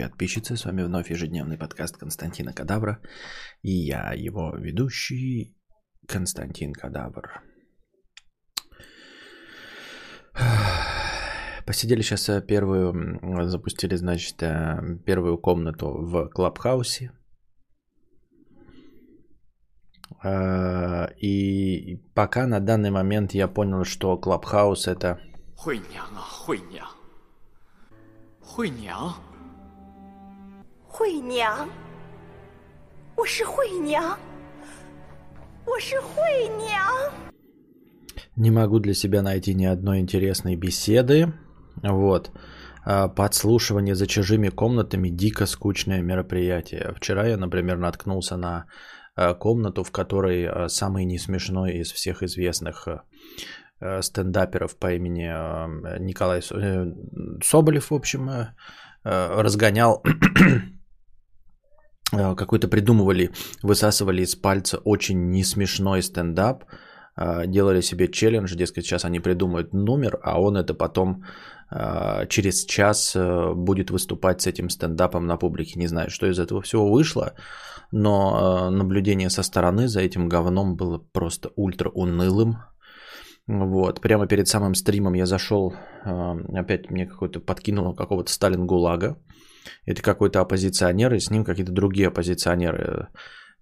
подписчицы, с вами вновь ежедневный подкаст Константина Кадавра. И я, его ведущий, Константин Кадавр. Посидели сейчас э, первую, запустили, значит, э, первую комнату в Клабхаусе. Э, и пока на данный момент я понял, что Клабхаус это... 惠娘啊，惠娘，惠娘， 惠娘，我是惠娘，我是惠娘。 Не могу для себя найти ни одной интересной беседы. Вот. А Подслушивание за чужими комнатами дико скучное мероприятие. Вчера я, например, наткнулся на а, комнату, в которой а, самый несмешной из всех известных а, а, стендаперов по имени а, Николай Со- э, Соболев, в общем, а, а, разгонял а, какой-то придумывали, высасывали из пальца очень несмешной стендап, а, делали себе челлендж, дескать, сейчас они придумают номер, а он это потом а, через час будет выступать с этим стендапом на публике. Не знаю, что из этого всего вышло, но наблюдение со стороны за этим говном было просто ультра унылым. Вот, прямо перед самым стримом я зашел, опять мне какой-то подкинуло какого-то Сталин ГУЛАГа. Это какой-то оппозиционер, и с ним какие-то другие оппозиционеры.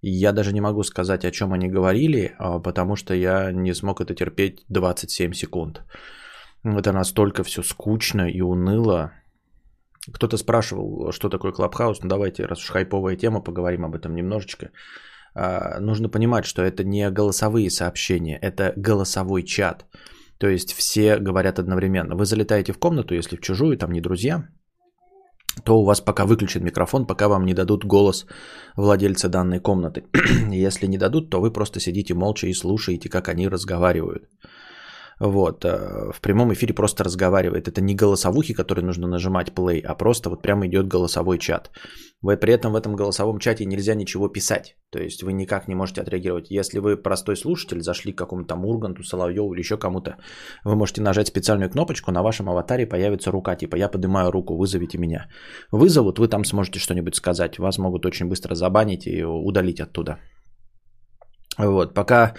Я даже не могу сказать, о чем они говорили, а, потому что я не смог это терпеть 27 секунд. Это настолько все скучно и уныло. Кто-то спрашивал, что такое Клабхаус. Ну давайте, раз уж хайповая тема, поговорим об этом немножечко. А, Нужно понимать, что это не голосовые сообщения, это голосовой чат. То есть все говорят одновременно. Вы залетаете в комнату, если в чужую, там не друзья, то у вас пока выключен микрофон, пока вам не дадут голос владельца данной комнаты. Если не дадут, то вы просто сидите молча и слушаете, как они разговаривают. Вот, э, в прямом эфире просто разговаривает. Это не голосовухи, которые нужно нажимать play, а просто вот прямо идет голосовой чат. Вы при этом в этом голосовом чате нельзя ничего писать. То есть вы никак не можете отреагировать. Если вы простой слушатель, зашли к какому-то там Урганту, Соловьеву или еще кому-то, вы можете нажать специальную кнопочку, на вашем аватаре появится рука, типа я поднимаю руку, вызовите меня. Вызовут, вы там сможете что-нибудь сказать. Вас могут очень быстро забанить и удалить оттуда. Вот, пока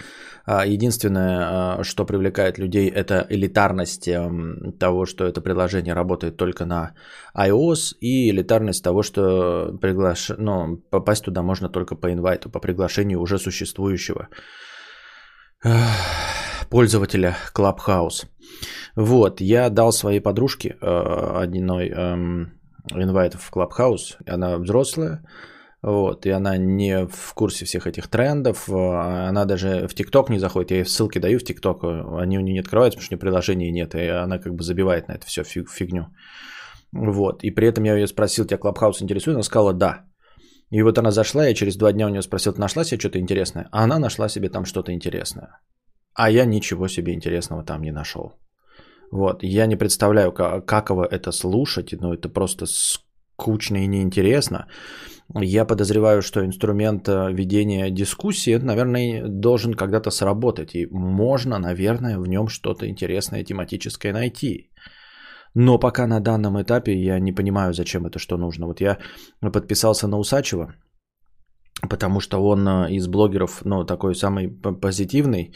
а, единственное, а, что привлекает людей, это элитарность эм, того, что это приложение работает только на iOS, и элитарность того, что приглаш... ну, попасть туда можно только по инвайту, по приглашению уже существующего эх, пользователя Clubhouse. Вот, я дал своей подружке э, одной эм, инвайт в Clubhouse, она взрослая, вот, и она не в курсе всех этих трендов, а она даже в ТикТок не заходит, я ей ссылки даю в ТикТок, они у нее не открываются, потому что у нее приложения нет, и она как бы забивает на это все фигню. Вот, и при этом я ее спросил, тебя Клабхаус интересует? Она сказала, да. И вот она зашла, я через два дня у нее спросил, ты нашла себе что-то интересное? А она нашла себе там что-то интересное. А я ничего себе интересного там не нашел. Вот, я не представляю, как, каково это слушать, но это просто скучно и неинтересно. Я подозреваю, что инструмент э, ведения дискуссии, наверное, должен когда-то сработать. И можно, наверное, в нем что-то интересное тематическое найти. Но пока на данном этапе я не понимаю, зачем это что нужно. Вот я подписался на Усачева, потому что он э, из блогеров, ну, такой самый позитивный,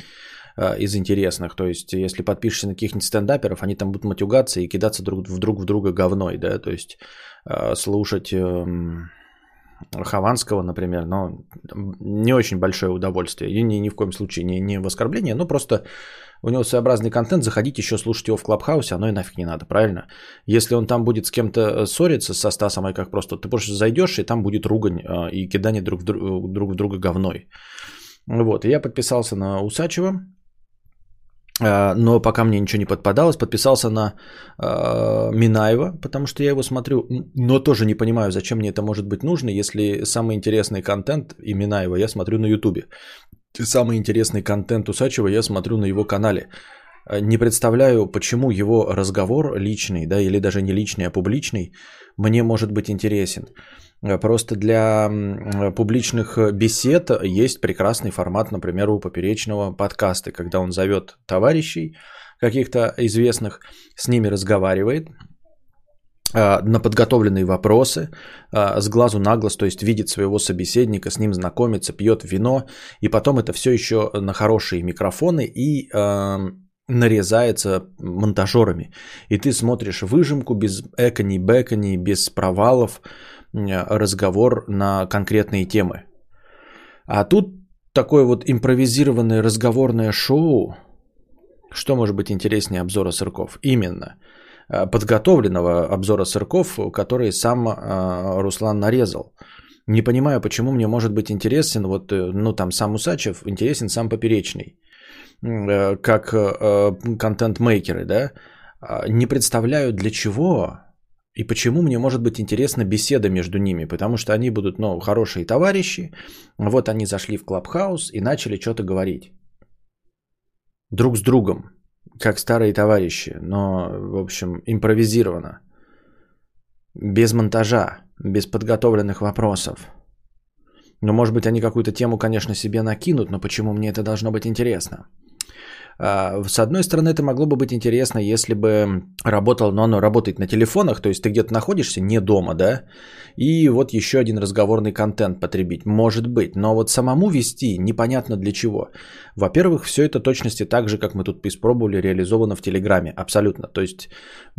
э, из интересных. То есть, если подпишешься на каких-нибудь стендаперов, они там будут матюгаться и кидаться друг в, друг в друга говной, да, то есть слушать эм, Хованского, например, но не очень большое удовольствие. И ни, ни в коем случае не, не в оскорбление, но просто у него своеобразный контент, заходите еще слушать его в Клабхаусе, оно и нафиг не надо, правильно? Если он там будет с кем-то ссориться со Стасом, и как просто, ты просто зайдешь, и там будет ругань э, и кидание друг в, друг, друг в друга говной. Вот, и я подписался на Усачева, э, но пока мне ничего не подпадалось, подписался на э, Минаева, потому что я его смотрю, но тоже не понимаю, зачем мне это может быть нужно, если самый интересный контент и Минаева я смотрю на Ютубе. Самый интересный контент Усачева я смотрю на его канале. Не представляю, почему его разговор личный, да, или даже не личный, а публичный, мне может быть интересен. Просто для публичных бесед есть прекрасный формат, например, у поперечного подкаста, когда он зовет товарищей каких-то известных, с ними разговаривает, на подготовленные вопросы с глазу на глаз, то есть видит своего собеседника, с ним знакомится, пьет вино, и потом это все еще на хорошие микрофоны и э, нарезается монтажерами. И ты смотришь выжимку без экони, бэкони, без провалов, разговор на конкретные темы. А тут такое вот импровизированное разговорное шоу, что может быть интереснее обзора сырков? Именно – Э, подготовленного обзора сырков, который сам э, Руслан нарезал. Не понимаю, почему мне может быть интересен, вот, э, ну, там, сам Усачев, интересен сам Поперечный, как контент-мейкеры, да, а, не представляю, для чего и почему мне может быть интересна беседа между ними, потому что они будут, ну, хорошие товарищи, вот они зашли в Клабхаус и начали что-то говорить друг с другом, как старые товарищи, но, в общем, импровизировано. Без монтажа, без подготовленных вопросов. Ну, может быть, они какую-то тему, конечно, себе накинут, но почему мне это должно быть интересно? А, с одной стороны, это могло бы быть интересно, если бы работал, но оно работает на телефонах, то есть ты где-то находишься не дома, да, и вот еще один разговорный контент потребить, может быть, но вот самому вести непонятно для чего. Во-первых, все это точности так же, как мы тут испробовали, реализовано в Телеграме, абсолютно. То есть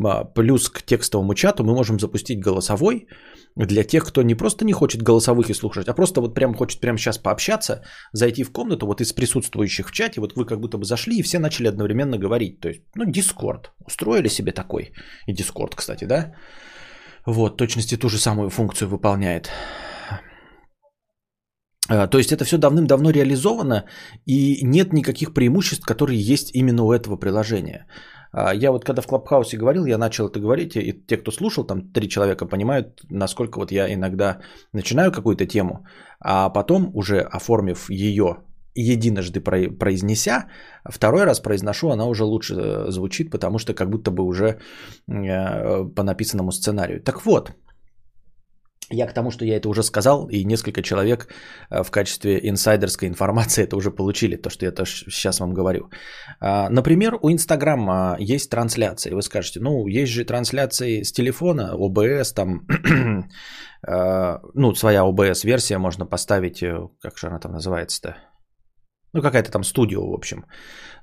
а, плюс к текстовому чату мы можем запустить голосовой, для тех, кто не просто не хочет голосовых и слушать, а просто вот прям хочет прямо сейчас пообщаться, зайти в комнату, вот из присутствующих в чате, вот вы как будто бы зашли и все начали одновременно говорить. То есть, ну, Дискорд. Устроили себе такой. И Дискорд, кстати, да? Вот, точности ту же самую функцию выполняет. А, то есть это все давным-давно реализовано, и нет никаких преимуществ, которые есть именно у этого приложения. А, я вот когда в Клабхаусе говорил, я начал это говорить, и те, кто слушал, там три человека понимают, насколько вот я иногда начинаю какую-то тему, а потом уже оформив ее единожды произнеся, второй раз произношу, она уже лучше э, звучит, потому что как будто бы уже э, по написанному сценарию. Так вот, я к тому, что я это уже сказал, и несколько человек э, в качестве инсайдерской информации это уже получили, то, что я это сейчас вам говорю. А, например, у Инстаграма есть трансляции. Вы скажете, ну, есть же трансляции с телефона, ОБС, там, э, ну, своя ОБС-версия можно поставить, э, как же она там называется-то? Ну, какая-то там студия, в общем.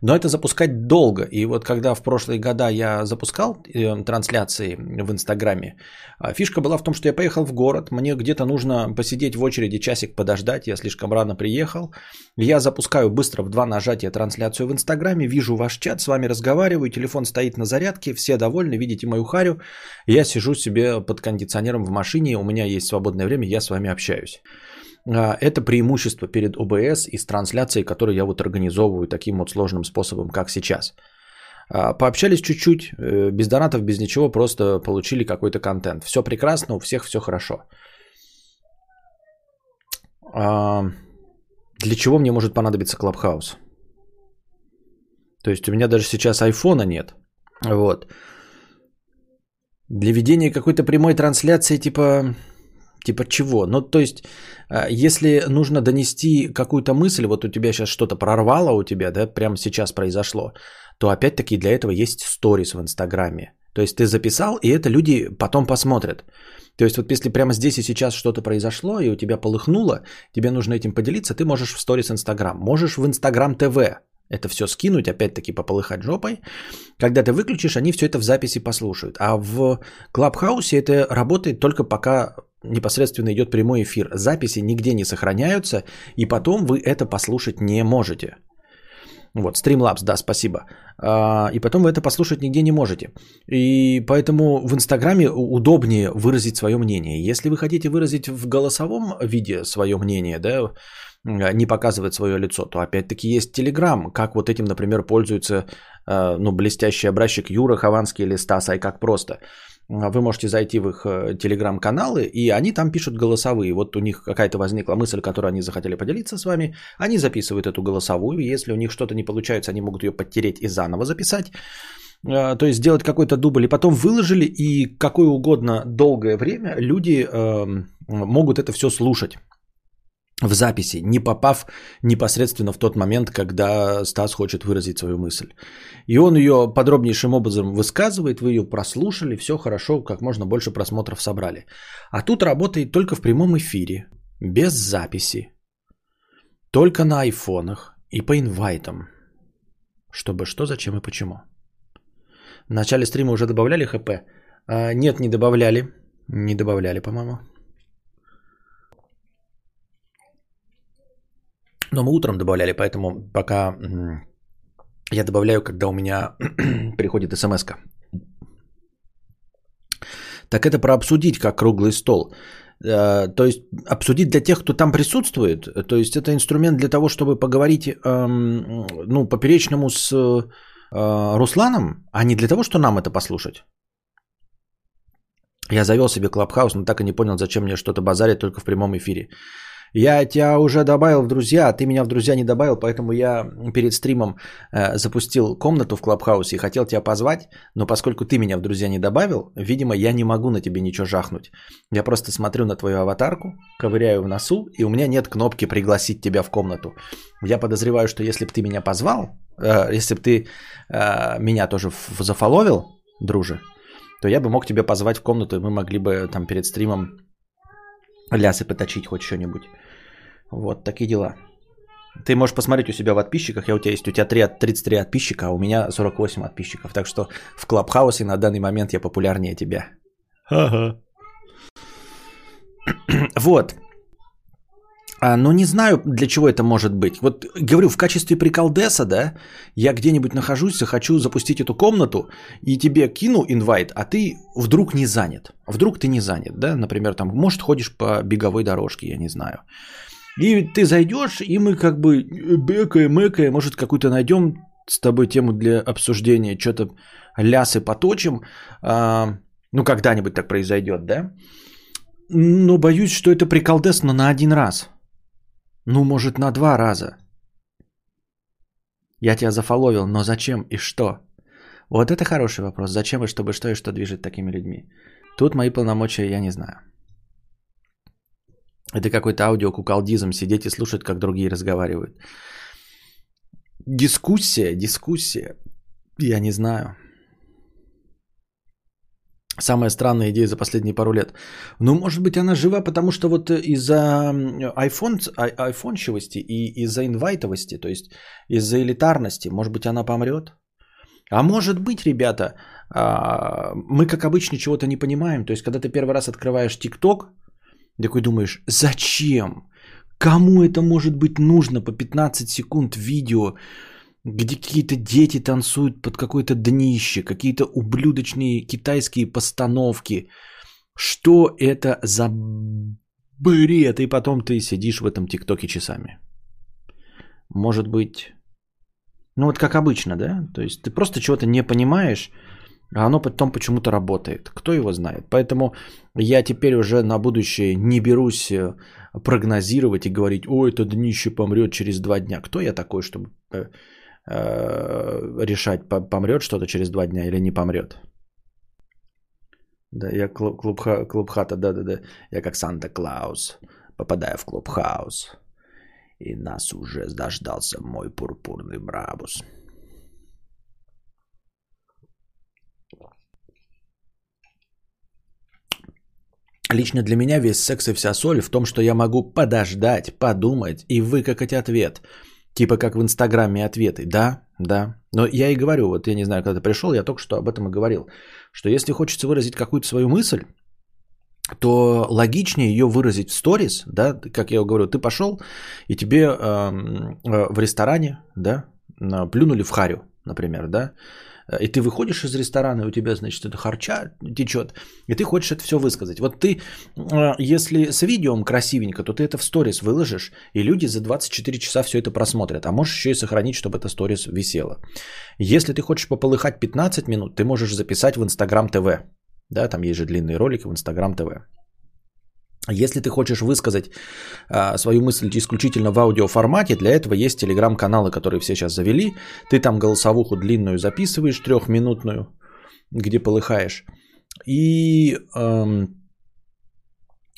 Но это запускать долго. И вот когда в прошлые года я запускал э, трансляции в Инстаграме, а, фишка была в том, что я поехал в город, мне где-то нужно посидеть в очереди, часик подождать, я слишком рано приехал. Я запускаю быстро в два нажатия трансляцию в Инстаграме, вижу ваш чат, с вами разговариваю, телефон стоит на зарядке, все довольны, видите мою харю. Я сижу себе под кондиционером в машине, у меня есть свободное время, я с вами общаюсь. А, это преимущество перед ОБС и с трансляцией, которую я вот организовываю таким вот сложным способом, как сейчас. А, пообщались чуть-чуть, э, без донатов, без ничего, просто получили какой-то контент. Все прекрасно, у всех все хорошо. А, для чего мне может понадобиться Клабхаус? То есть у меня даже сейчас айфона нет. Вот. Для ведения какой-то прямой трансляции типа Типа чего? Ну, то есть, а, если нужно донести какую-то мысль, вот у тебя сейчас что-то прорвало у тебя, да, прямо сейчас произошло, то опять-таки для этого есть сторис в Инстаграме. То есть ты записал, и это люди потом посмотрят. То есть вот если прямо здесь и сейчас что-то произошло, и у тебя полыхнуло, тебе нужно этим поделиться, ты можешь в сторис Инстаграм, можешь в Инстаграм ТВ это все скинуть, опять-таки пополыхать жопой. Когда ты выключишь, они все это в записи послушают. А в Клабхаусе это работает только пока непосредственно идет прямой эфир. Записи нигде не сохраняются, и потом вы это послушать не можете. Вот, Streamlabs, да, спасибо. А, и потом вы это послушать нигде не можете. И поэтому в Инстаграме удобнее выразить свое мнение. Если вы хотите выразить в голосовом виде свое мнение, да, не показывать свое лицо, то опять-таки есть Телеграм. Как вот этим, например, пользуется а, ну, блестящий образчик Юра Хованский или Стас Ай, как просто. Вы можете зайти в их э, телеграм-каналы, и они там пишут голосовые. Вот у них какая-то возникла мысль, которую они захотели поделиться с вами. Они записывают эту голосовую. Если у них что-то не получается, они могут ее подтереть и заново записать. Э, то есть сделать какой-то дубль. И потом выложили, и какое угодно долгое время люди э, могут это все слушать. В записи, не попав непосредственно в тот момент, когда Стас хочет выразить свою мысль. И он ее подробнейшим образом высказывает, вы ее прослушали, все хорошо, как можно больше просмотров собрали. А тут работает только в прямом эфире, без записи, только на айфонах и по инвайтам. Чтобы что, зачем и почему. В начале стрима уже добавляли ХП? А, нет, не добавляли. Не добавляли, по-моему. Но мы утром добавляли, поэтому пока я добавляю, когда у меня приходит смс -ка. Так это про обсудить, как круглый стол. Э, то есть обсудить для тех, кто там присутствует. То есть это инструмент для того, чтобы поговорить эм, ну, поперечному с э, Русланом, а не для того, что нам это послушать. Я завел себе Клабхаус, но так и не понял, зачем мне что-то базарить только в прямом эфире. Я тебя уже добавил в друзья, а ты меня в друзья не добавил, поэтому я перед стримом э, запустил комнату в Клабхаусе и хотел тебя позвать, но поскольку ты меня в друзья не добавил, видимо, я не могу на тебе ничего жахнуть. Я просто смотрю на твою аватарку, ковыряю в носу, и у меня нет кнопки пригласить тебя в комнату. Я подозреваю, что если бы ты меня позвал, э, если бы ты э, меня тоже зафоловил, друже, то я бы мог тебя позвать в комнату, и мы могли бы там перед стримом лясы поточить хоть что-нибудь. Вот такие дела. Ты можешь посмотреть у себя в подписчиках. Я у тебя есть, у тебя 3, 33 подписчика, а у меня 48 подписчиков. Так что в Клабхаусе на данный момент я популярнее тебя. Ага. Вот. А, но не знаю, для чего это может быть. Вот говорю, в качестве приколдеса, да, я где-нибудь нахожусь, хочу запустить эту комнату, и тебе кину инвайт, а ты вдруг не занят. Вдруг ты не занят, да, например, там, может, ходишь по беговой дорожке, я не знаю. И ты зайдешь, и мы как бы бекаем, мэкаем, может, какую-то найдем с тобой тему для обсуждения, что-то лясы поточим, а, ну, когда-нибудь так произойдет, да. Но боюсь, что это приколдес, но на один раз – ну, может, на два раза. Я тебя зафоловил, но зачем и что? Вот это хороший вопрос. Зачем и чтобы что и что движет такими людьми? Тут мои полномочия я не знаю. Это какой-то аудиокукалдизм, сидеть и слушать, как другие разговаривают. Дискуссия, дискуссия. Я не знаю. Самая странная идея за последние пару лет. Ну, может быть, она жива, потому что вот из-за iPhone, айфончивости и из-за инвайтовости, то есть из-за элитарности, может быть, она помрет. А может быть, ребята, а, мы, как обычно, чего-то не понимаем. То есть, когда ты первый раз открываешь ТикТок, такой думаешь, зачем? Кому это может быть нужно по 15 секунд видео? Где какие-то дети танцуют под какое-то днище, какие-то ублюдочные китайские постановки. Что это за бред? И потом ты сидишь в этом ТикТоке часами. Может быть... Ну вот как обычно, да? То есть ты просто чего-то не понимаешь, а оно потом почему-то работает. Кто его знает? Поэтому я теперь уже на будущее не берусь э, прогнозировать и говорить, ой, это днище помрет через два дня. Кто я такой, чтобы э, решать, помрет что-то через два дня или не помрет. Да, я клуб, клуб, клуб хата, да-да-да. Я как Санта-Клаус попадаю в клуб-хаус. И нас уже дождался мой пурпурный брабус. Лично для меня весь секс и вся соль в том, что я могу подождать, подумать и выкакать ответ – Типа как в Инстаграме ответы. Да, да. Но я и говорю, вот я не знаю, когда ты пришел, я только что об этом и говорил, что если хочется выразить какую-то свою мысль, то логичнее ее выразить в сторис, да, как я говорю, ты пошел и тебе э, э, в ресторане, да, плюнули в харю, например, да, и ты выходишь из ресторана, и у тебя, значит, это харча течет, и ты хочешь это все высказать. Вот ты, а, если с видео красивенько, то ты это в сторис выложишь, и люди за 24 часа все это просмотрят. А можешь еще и сохранить, чтобы это сторис висело. Если ты хочешь пополыхать 15 минут, ты можешь записать в Инстаграм ТВ. Да, там есть же длинные ролики в Инстаграм ТВ. Если ты хочешь высказать а, свою мысль исключительно в аудиоформате, для этого есть телеграм-каналы, которые все сейчас завели. Ты там голосовуху длинную записываешь, трехминутную, где полыхаешь. И эм,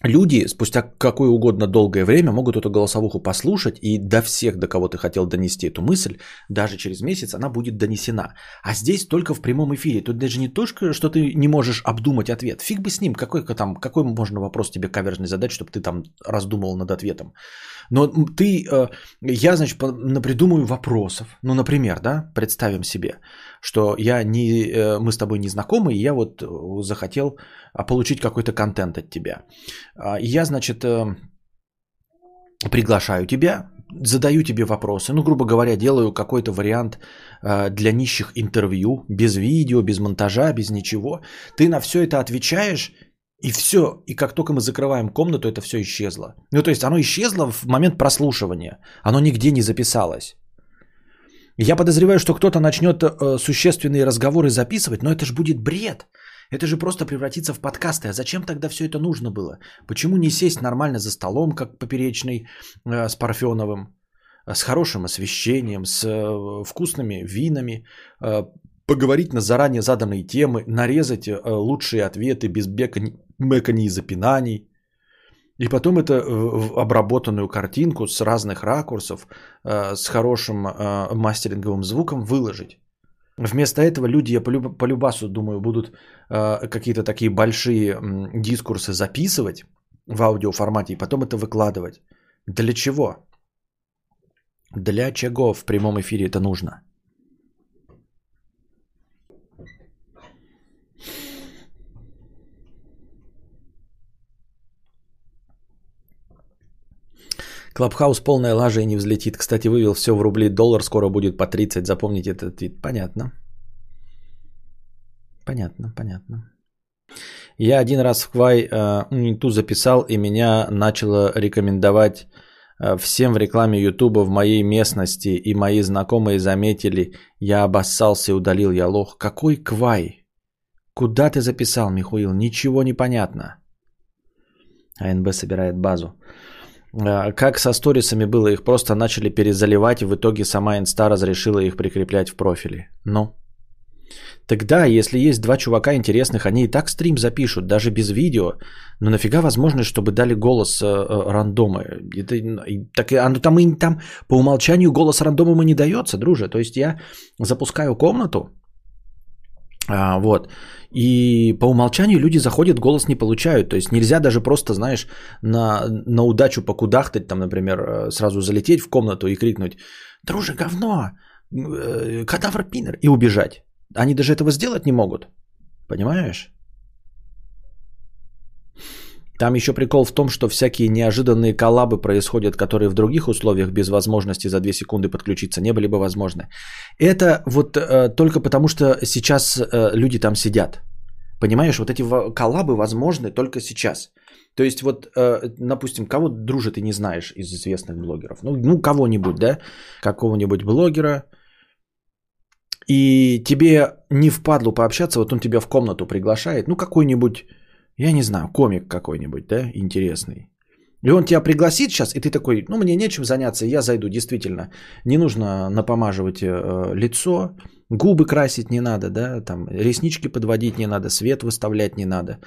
люди спустя какое угодно долгое время могут эту голосовуху послушать, и до всех, до кого ты хотел донести эту мысль, даже через месяц она будет донесена. А здесь только в прямом эфире. Тут даже не то, что ты не можешь обдумать ответ. Фиг бы с ним, какой, там, какой можно вопрос тебе каверзный задать, чтобы ты там раздумал над ответом. Но ты, э, я, значит, напридумаю вопросов. Ну, например, да, представим себе, что я не, э, мы с тобой не знакомы, и я вот э, захотел а, получить какой-то контент от тебя. А, я, значит, приглашаю тебя, задаю тебе вопросы, ну, грубо говоря, делаю какой-то вариант для нищих интервью, без видео, без монтажа, без ничего. Ты на все это отвечаешь, и все. И как только мы закрываем комнату, это все исчезло. Ну, то есть оно исчезло в момент прослушивания. Оно нигде не записалось. Я подозреваю, что кто-то начнет э, существенные разговоры записывать, но это же будет бред. Это же просто превратится в подкасты. А зачем тогда все это нужно было? Почему не сесть нормально за столом, как поперечный э, с Парфеновым, э, с хорошим освещением, с э, вкусными винами, э, поговорить на заранее заданные темы, нарезать э, лучшие ответы без мэканий и запинаний. И потом это э, обработанную картинку с разных ракурсов, э, с хорошим э, мастеринговым звуком выложить. Вместо этого люди, я по любасу думаю, будут какие-то такие большие дискурсы записывать в аудиоформате и потом это выкладывать. Для чего? Для чего в прямом эфире это нужно? Клабхаус полная лажа и не взлетит. Кстати, вывел все в рубли. Доллар скоро будет по 30. Запомните этот твит. Понятно. Понятно, понятно. Я один раз в Квай э, ту записал, и меня начало рекомендовать э, всем в рекламе Ютуба в моей местности, и мои знакомые заметили, я обоссался и удалил, я лох. Какой Квай? Куда ты записал, Михаил? Ничего не понятно. АНБ собирает базу. А, как со сторисами было, их просто начали перезаливать, и в итоге сама инста разрешила их прикреплять в профиле. Ну, Тогда, если есть два чувака интересных, они и так стрим запишут, даже без видео. Но нафига возможность, чтобы дали голос э, э, рандома? Это, и, так, а, ну, там, и, там по умолчанию голос рандома не дается, друже. То есть я запускаю комнату, а, вот. И по умолчанию люди заходят, голос не получают. То есть нельзя даже просто, знаешь, на, на удачу покудахтать, там, например, э, сразу залететь в комнату и крикнуть «Друже, говно! Э, кадавр пинер!» и убежать. Они даже этого сделать не могут. Понимаешь? Там еще прикол в том, что всякие неожиданные коллабы происходят, которые в других условиях без возможности за 2 секунды подключиться не были бы возможны. Это вот э, только потому, что сейчас э, люди там сидят. Понимаешь, вот эти коллабы возможны только сейчас. То есть вот, э, допустим, кого дружит и не знаешь из известных блогеров. Ну, ну кого-нибудь, да? Какого-нибудь блогера. И тебе не впадлу пообщаться, вот он тебя в комнату приглашает. Ну, какой-нибудь я не знаю, комик какой-нибудь, да, интересный. И он тебя пригласит сейчас, и ты такой, ну, мне нечем заняться, я зайду, действительно. Не нужно напомаживать э, лицо, губы красить не надо, да, там, реснички подводить не надо, свет выставлять не надо.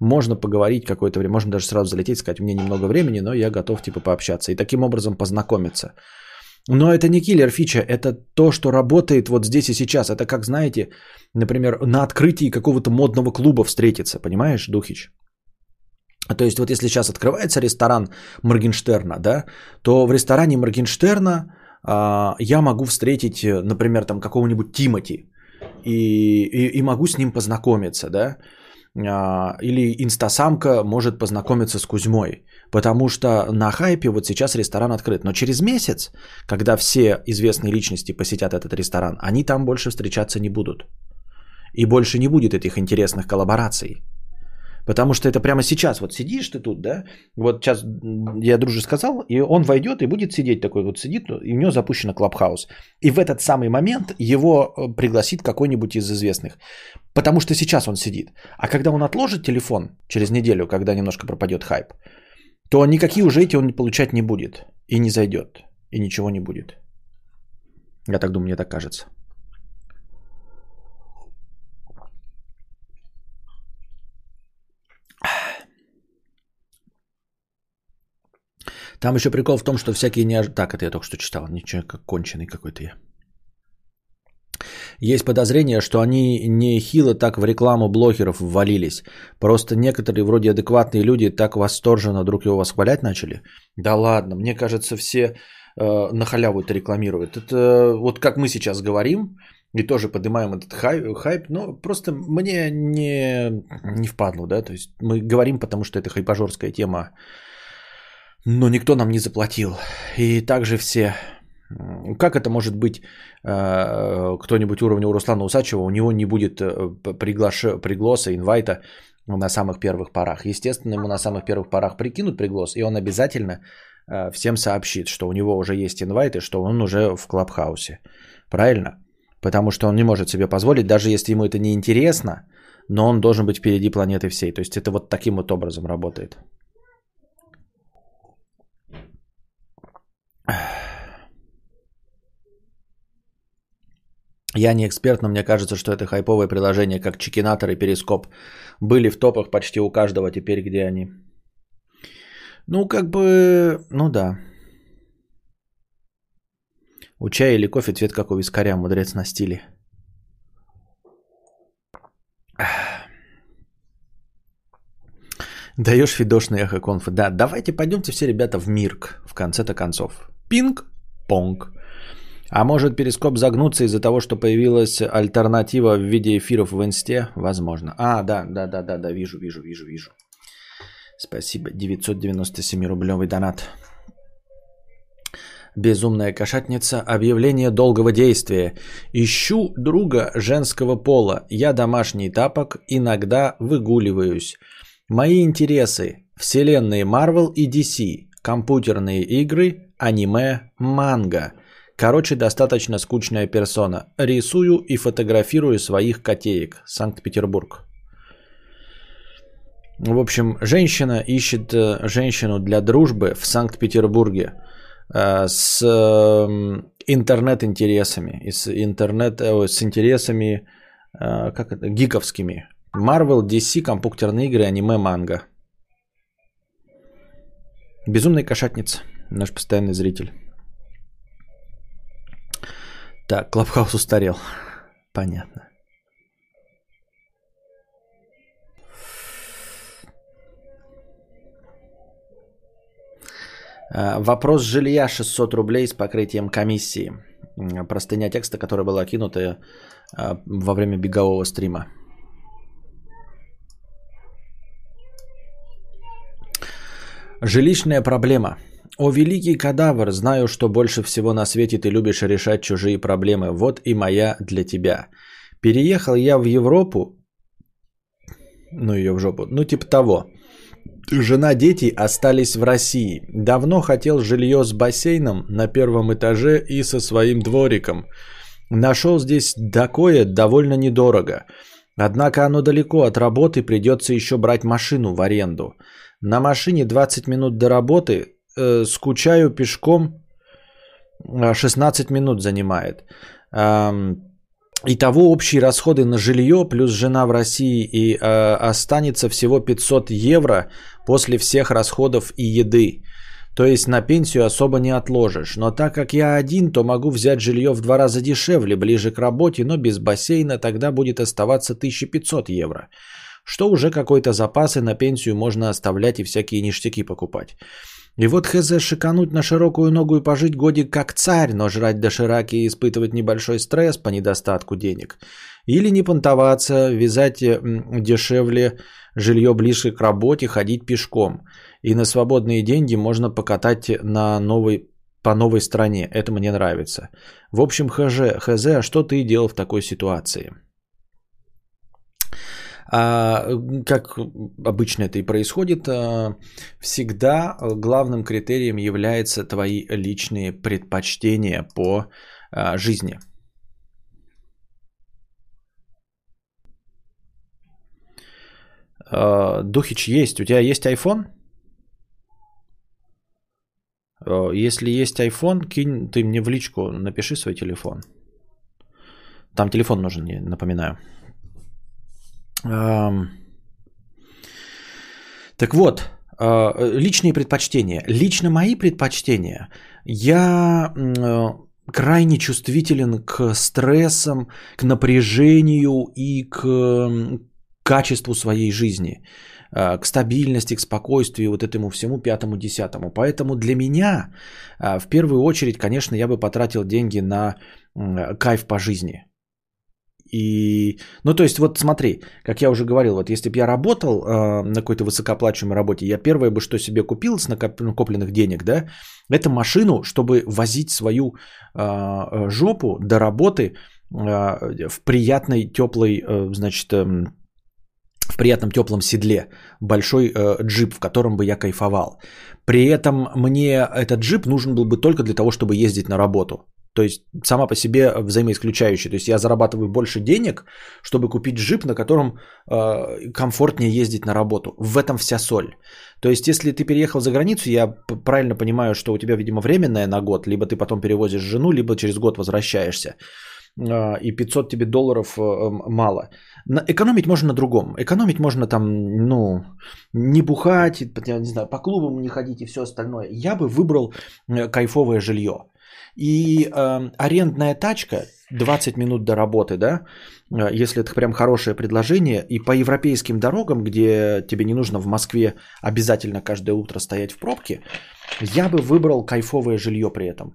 Можно поговорить какое-то время, можно даже сразу залететь, сказать, мне немного времени, но я готов, типа, пообщаться. И таким образом познакомиться. Но это не киллер фича, это то, что работает вот здесь и сейчас. Это как, знаете, например, на открытии какого-то модного клуба встретиться, понимаешь, Духич? То есть вот если сейчас открывается ресторан Моргенштерна, да, то в ресторане Моргенштерна а, я могу встретить, например, там какого-нибудь Тимати и, и, и могу с ним познакомиться, да, а, или инстасамка может познакомиться с Кузьмой. Потому что на хайпе вот сейчас ресторан открыт. Но через месяц, когда все известные личности посетят этот ресторан, они там больше встречаться не будут. И больше не будет этих интересных коллабораций. Потому что это прямо сейчас, вот сидишь ты тут, да, вот сейчас я друже сказал, и он войдет и будет сидеть такой, вот сидит, и у него запущено Клабхаус. И в этот самый момент его э, пригласит какой-нибудь из известных. Потому что сейчас он сидит. А когда он отложит телефон через неделю, когда немножко пропадет хайп, то никакие уже эти он получать не будет. И не зайдет. И ничего не будет. Я так думаю, мне так кажется. Там еще прикол в том, что всякие неож... Так, это я только что читал. Ничего, как конченый какой-то я. Есть подозрение, что они не хило так в рекламу блогеров ввалились. Просто некоторые вроде адекватные люди так восторженно друг его восхвалять начали. Да ладно, мне кажется, все э, на халяву это рекламируют. Это вот как мы сейчас говорим, и тоже поднимаем этот хайп, хайп но просто мне не, не впадло, да, то есть мы говорим, потому что это хайпажорская тема, но никто нам не заплатил. И также все как это может быть э, кто-нибудь уровня у Руслана Усачева, у него не будет э, приглаш... пригласа, инвайта на самых первых порах. Естественно, ему на самых первых порах прикинут приглас, и он обязательно э, всем сообщит, что у него уже есть инвайт и что он уже в Клабхаусе. Правильно? Потому что он не может себе позволить, даже если ему это не интересно, но он должен быть впереди планеты всей. То есть это вот таким вот образом работает. Я не эксперт, но мне кажется, что это хайповое приложение, как Чекинатор и Перископ. Были в топах почти у каждого, теперь где они? Ну, как бы, ну да. У чая или кофе цвет как у вискаря, мудрец на стиле. Даешь фидошный эхо конфы. Да, давайте пойдемте все ребята в Мирк в конце-то концов. Пинг-понг. А может перископ загнуться из-за того, что появилась альтернатива в виде эфиров в инсте? Возможно. А, да, да, да, да, да, вижу, вижу, вижу, вижу. Спасибо. 997 рублевый донат. Безумная кошатница. Объявление долгого действия. Ищу друга женского пола. Я домашний тапок. Иногда выгуливаюсь. Мои интересы. Вселенные Marvel и DC. Компьютерные игры. Аниме. Манга. Короче, достаточно скучная персона. Рисую и фотографирую своих котеек. Санкт-Петербург. В общем, женщина ищет э, женщину для дружбы в Санкт-Петербурге э, с эм, интернет-интересами, с, интернет, э, с интересами как это, гиковскими. Marvel, DC, компьютерные игры, аниме, манга. Безумная кошатница, наш постоянный зритель. Так, Клабхаус устарел. Понятно. А, вопрос жилья 600 рублей с покрытием комиссии. Простыня текста, которая была кинута а, во время бегового стрима. Жилищная проблема – о, великий кадавр, знаю, что больше всего на свете ты любишь решать чужие проблемы. Вот и моя для тебя. Переехал я в Европу, ну ее в жопу, ну типа того. Жена, дети остались в России. Давно хотел жилье с бассейном на первом этаже и со своим двориком. Нашел здесь такое довольно недорого. Однако оно далеко от работы, придется еще брать машину в аренду. На машине 20 минут до работы, э, скучаю пешком 16 минут занимает. Э, Итого общие расходы на жилье плюс жена в России и э, останется всего 500 евро после всех расходов и еды. То есть на пенсию особо не отложишь. Но так как я один, то могу взять жилье в два раза дешевле, ближе к работе, но без бассейна тогда будет оставаться 1500 евро. Что уже какой-то запасы на пенсию можно оставлять и всякие ништяки покупать. И вот хз шикануть на широкую ногу и пожить годик как царь, но жрать дошираки и испытывать небольшой стресс по недостатку денег. Или не понтоваться, вязать дешевле жилье ближе к работе, ходить пешком. И на свободные деньги можно покатать на новой, по новой стране. Это мне нравится. В общем, хз, хз, а что ты делал в такой ситуации? А, как обычно это и происходит, а, всегда главным критерием являются твои личные предпочтения по а, жизни. Духич есть. У тебя есть iPhone? Если есть iPhone, кинь ты мне в личку, напиши свой телефон. Там телефон нужен, напоминаю. Так вот, э, личные предпочтения. Лично мои предпочтения. Я э, крайне чувствителен к стрессам, к напряжению и к качеству своей жизни, э, к стабильности, к спокойствию, вот этому всему пятому, десятому. Поэтому для меня э, в первую очередь, конечно, я бы потратил деньги на кайф по жизни. И, ну, то есть, вот смотри, как я уже говорил, вот если бы я работал э, на какой-то высокооплачиваемой работе, я первое бы, что себе купил с накопленных денег, да, это машину, чтобы возить свою э, жопу до работы э, в приятной, теплой, э, значит, э, в приятном теплом седле, большой э, джип, в котором бы я кайфовал. При этом мне этот джип нужен был бы только для того, чтобы ездить на работу. То есть сама по себе взаимоисключающая. То есть я зарабатываю больше денег, чтобы купить джип, на котором э, комфортнее ездить на работу. В этом вся соль. То есть если ты переехал за границу, я правильно понимаю, что у тебя, видимо, временное на год, либо ты потом перевозишь жену, либо через год возвращаешься. Э, и 500 тебе долларов э, мало. Экономить можно на другом. Экономить можно там, ну, не бухать, не знаю, по клубам не ходить и все остальное. Я бы выбрал э, кайфовое жилье. И э, арендная тачка, 20 минут до работы, да, э, если это прям хорошее предложение, и по европейским дорогам, где тебе не нужно в Москве обязательно каждое утро стоять в пробке, я бы выбрал кайфовое жилье при этом.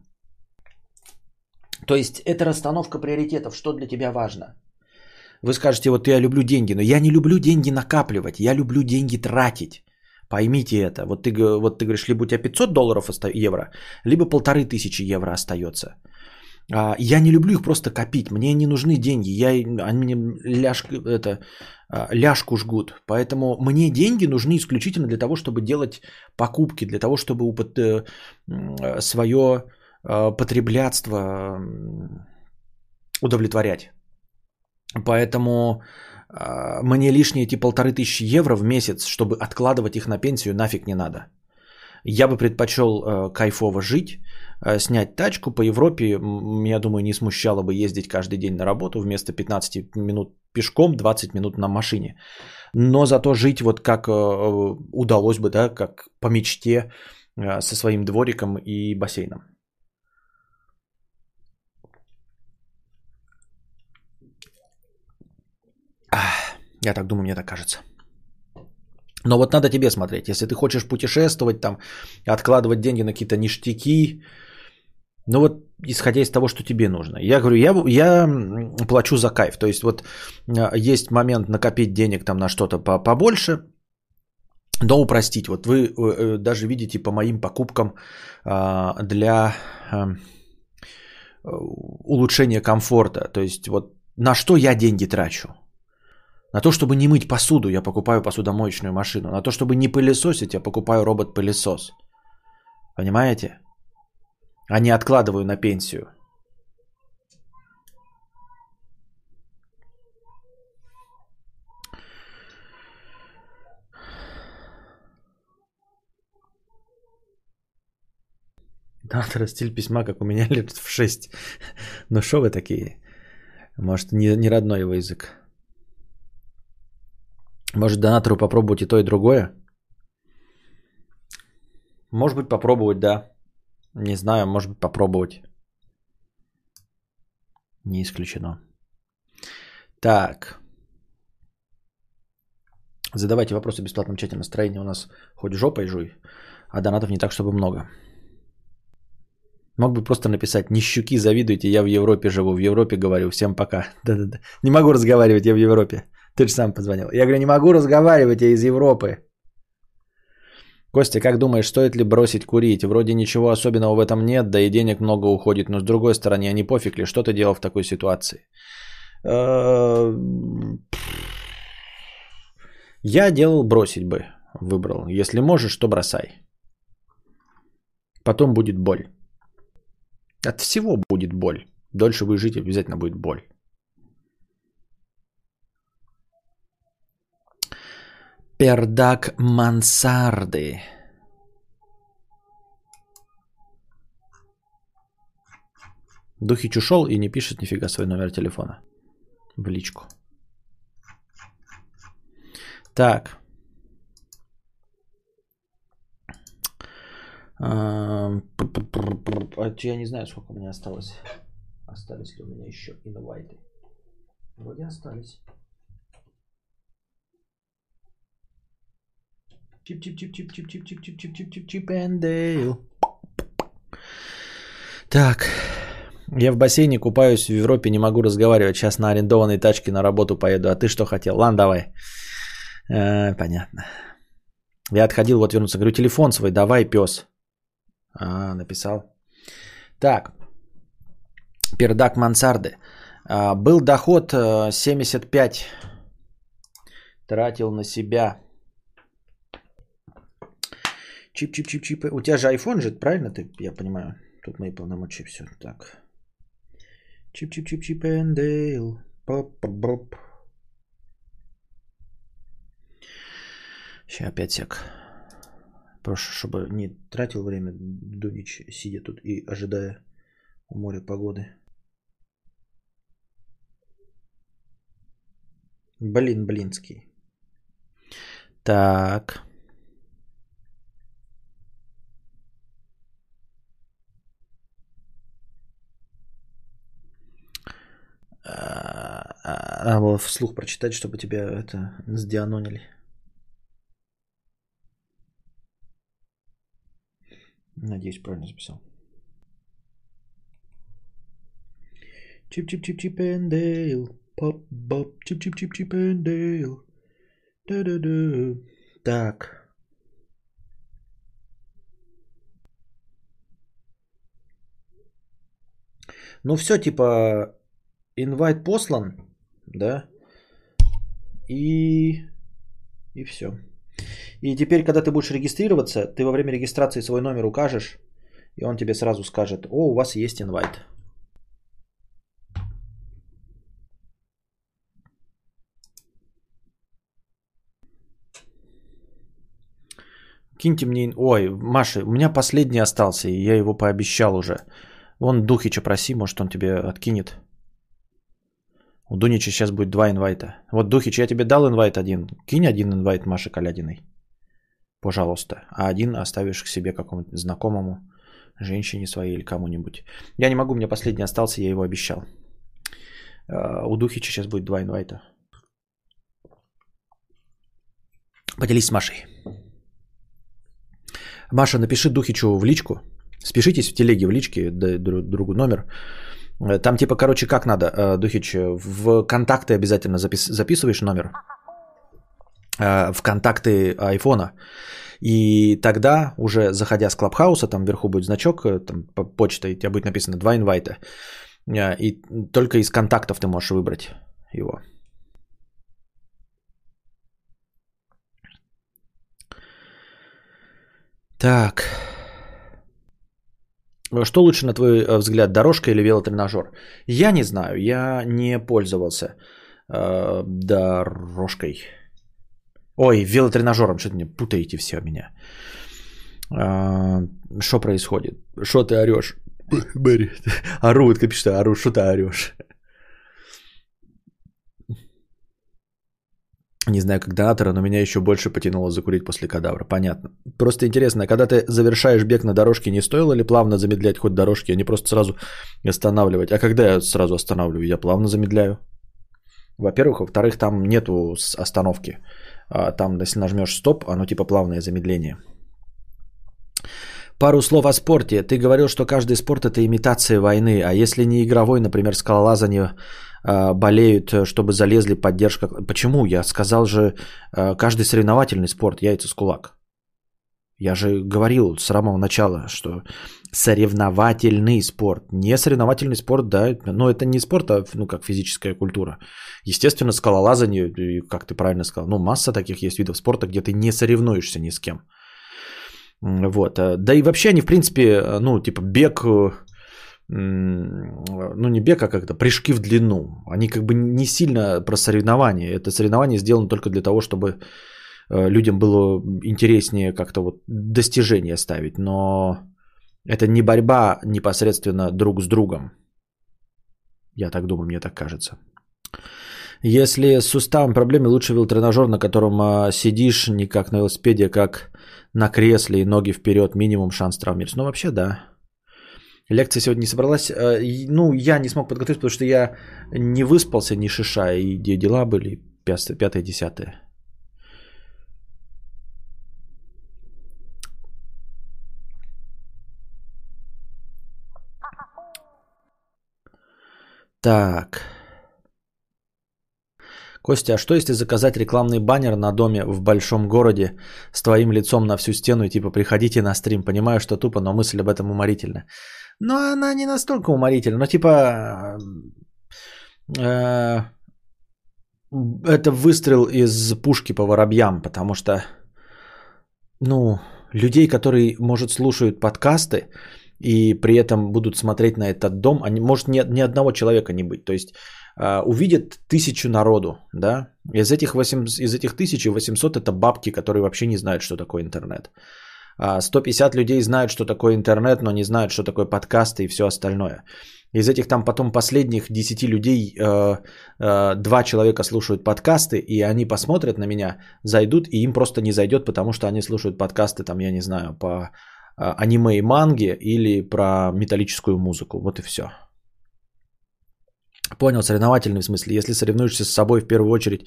То есть это расстановка приоритетов, что для тебя важно. Вы скажете, вот я люблю деньги, но я не люблю деньги накапливать, я люблю деньги тратить. Поймите это. Вот ты, вот ты говоришь, либо у тебя 500 долларов евро, либо полторы тысячи евро остается. А, я не люблю их просто копить. Мне не нужны деньги. Я, они мне ляж, это, а, ляжку жгут. Поэтому мне деньги нужны исключительно для того, чтобы делать покупки, для того, чтобы опыт, э, свое а, потреблятство удовлетворять. Поэтому мне лишние эти полторы тысячи евро в месяц, чтобы откладывать их на пенсию, нафиг не надо. Я бы предпочел э, кайфово жить, э, снять тачку по Европе. Я думаю, не смущало бы ездить каждый день на работу вместо 15 минут пешком, 20 минут на машине. Но зато жить вот как э, удалось бы, да, как по мечте со своим двориком и бассейном. Я так думаю, мне так кажется. Но вот надо тебе смотреть. Если ты хочешь путешествовать, там, откладывать деньги на какие-то ништяки, ну вот исходя из того, что тебе нужно. Я говорю, я, я плачу за кайф. То есть вот а, есть момент накопить денег там на что-то побольше, но упростить. Вот вы э, э, даже видите по моим покупкам а, для улучшения комфорта. То есть вот на что я деньги трачу. На то, чтобы не мыть посуду, я покупаю посудомоечную машину. На то, чтобы не пылесосить, я покупаю робот-пылесос. Понимаете? А не откладываю на пенсию. Надо стиль письма, как у меня лет в 6. Ну что вы такие? Может, не, не родной его язык. Может, донатору попробовать и то, и другое? Может быть, попробовать, да. Не знаю, может быть, попробовать. Не исключено. Так. Задавайте вопросы в бесплатном чате настроения. У нас хоть жопой жуй, а донатов не так, чтобы много. Мог бы просто написать, не щуки, завидуйте, я в Европе живу, в Европе говорю, всем пока. Да-да-да. Не могу разговаривать, я в Европе. Ты же сам позвонил. Я говорю, не могу разговаривать, я из Европы. Костя, как думаешь, стоит ли бросить курить? Вроде ничего особенного в этом нет, да и денег много уходит, но с другой стороны, а не пофиг ли, что ты делал в такой ситуации? Э, я делал бросить бы, выбрал. Если можешь, то бросай. Потом будет боль. От всего будет боль. Дольше вы жить, обязательно будет боль. Пердак мансарды. Духич ушел и не пишет нифига свой номер телефона в личку. Так. А а я не знаю, сколько у меня осталось. Остались ли у меня еще инвайты? Вроде остались. Чип чип чип чип чип чип чип чип чип чип чип чип Дейл. Так, я в бассейне купаюсь в Европе, не могу разговаривать. Сейчас на арендованной тачке на работу поеду. А ты что хотел? Ладно, давай. Понятно. Я отходил, вот вернуться. Говорю, телефон свой давай, пес. А, написал. Так. Пердак мансарды. Был доход 75. Э, Тратил на себя. Чип-чип-чип-чип. У тебя же iPhone же, правильно ты, я понимаю? Тут мои полномочия, все. Так. Чип-чип-чип-чип Dale. Поп-поп-поп. Сейчас опять сек. Просто, чтобы не тратил время Дунич, сидя тут и ожидая у моря погоды. Блин, блинский. Так. А, а, а, вслух прочитать, чтобы тебя это сдианонили. Надеюсь, правильно записал. Чип чип чип чип эндейл. Пап бап чип чип чип чип эндейл. Да да да. Так. Ну все, типа, инвайт послан, да, и, и все. И теперь, когда ты будешь регистрироваться, ты во время регистрации свой номер укажешь, и он тебе сразу скажет, о, у вас есть инвайт. Киньте мне... Ой, Маша, у меня последний остался, и я его пообещал уже. Вон Духича проси, может он тебе откинет. У Дунича сейчас будет два инвайта. Вот, Духич, я тебе дал инвайт один. Кинь один инвайт Маше Калядиной. Пожалуйста. А один оставишь к себе какому-то знакомому, женщине своей или кому-нибудь. Я не могу, меня последний остался, я его обещал. А, у Духича сейчас будет два инвайта. Поделись с Машей. Маша, напиши Духичу в личку. Спешитесь в телеге в личке, другу номер. Э, там типа, короче, как надо, э, Духич, в контакты обязательно запис- записываешь номер. Э, в контакты айфона. И тогда, уже заходя с Клабхауса, там вверху будет значок, там по почтой, у тебя будет написано два инвайта. И только из контактов ты можешь выбрать его. Так. Что лучше, на твой э, взгляд, дорожка или велотренажер? Я не знаю, я не пользовался э, дорожкой. Ой, велотренажером, что-то мне путаете все меня. Э, что происходит? Что ты орешь? Мэри, ору, вот пишет, ору, что ты орешь? Не знаю, как донатора, но меня еще больше потянуло закурить после кадавра. Понятно. Просто интересно, когда ты завершаешь бег на дорожке, не стоило ли плавно замедлять ход дорожки, а не просто сразу останавливать? А когда я сразу останавливаю? Я плавно замедляю. Во-первых. Во-вторых, там нету остановки. А там, если нажмешь стоп, оно типа плавное замедление. Пару слов о спорте. Ты говорил, что каждый спорт это имитация войны, а если не игровой, например, скалолазание а, болеют, э, чтобы залезли поддержка. Почему? Я сказал же, э, каждый соревновательный спорт, яйца с кулак. Я же говорил с самого начала, что соревновательный спорт. Не соревновательный спорт, да, но это не спорт, а ну, как физическая культура. Естественно, скалолазание, как ты правильно сказал, ну, масса таких есть видов спорта, где ты не соревнуешься ни с кем. Вот. Э, да и вообще они, в принципе, ну, типа бег, ну не бег, а как-то прыжки в длину. Они как бы не сильно про соревнования. Это соревнование сделано только для того, чтобы э, людям было интереснее как-то вот достижения ставить. Но это не борьба непосредственно друг с другом. Я так думаю, мне так кажется. Если с суставом проблемы, лучше велотренажер, на котором а, сидишь не как на велосипеде, а как на кресле и ноги вперед, минимум шанс травмироваться. Ну, вообще, да. Лекция сегодня не собралась. Э, ну, я не смог подготовиться, потому что я не выспался, ни шиша, и дела были пятое, десятое. Так. Костя, а что если заказать рекламный баннер на доме в большом городе с твоим лицом на всю стену и типа приходите на стрим? Понимаю, что тупо, но мысль об этом уморительна. Но она не настолько уморительна. Но типа э, это выстрел из пушки по воробьям, потому что ну, людей, которые, может, слушают подкасты, и при этом будут смотреть на этот дом, они, может ни, ни одного человека не быть. То есть э, увидят тысячу народу, да, из этих, 8, из этих 1800 это бабки, которые вообще не знают, что такое интернет. 150 а, людей знают, что такое интернет, но не знают, что такое подкасты и все остальное. Из этих там потом последних 10 людей э, э, два человека слушают подкасты, и они посмотрят на меня, зайдут, и им просто не зайдет, потому что они слушают подкасты, там, я не знаю, по а, аниме и манги или про металлическую музыку. Вот и все. Понял, соревновательный в смысле. Если соревнуешься с собой в первую очередь,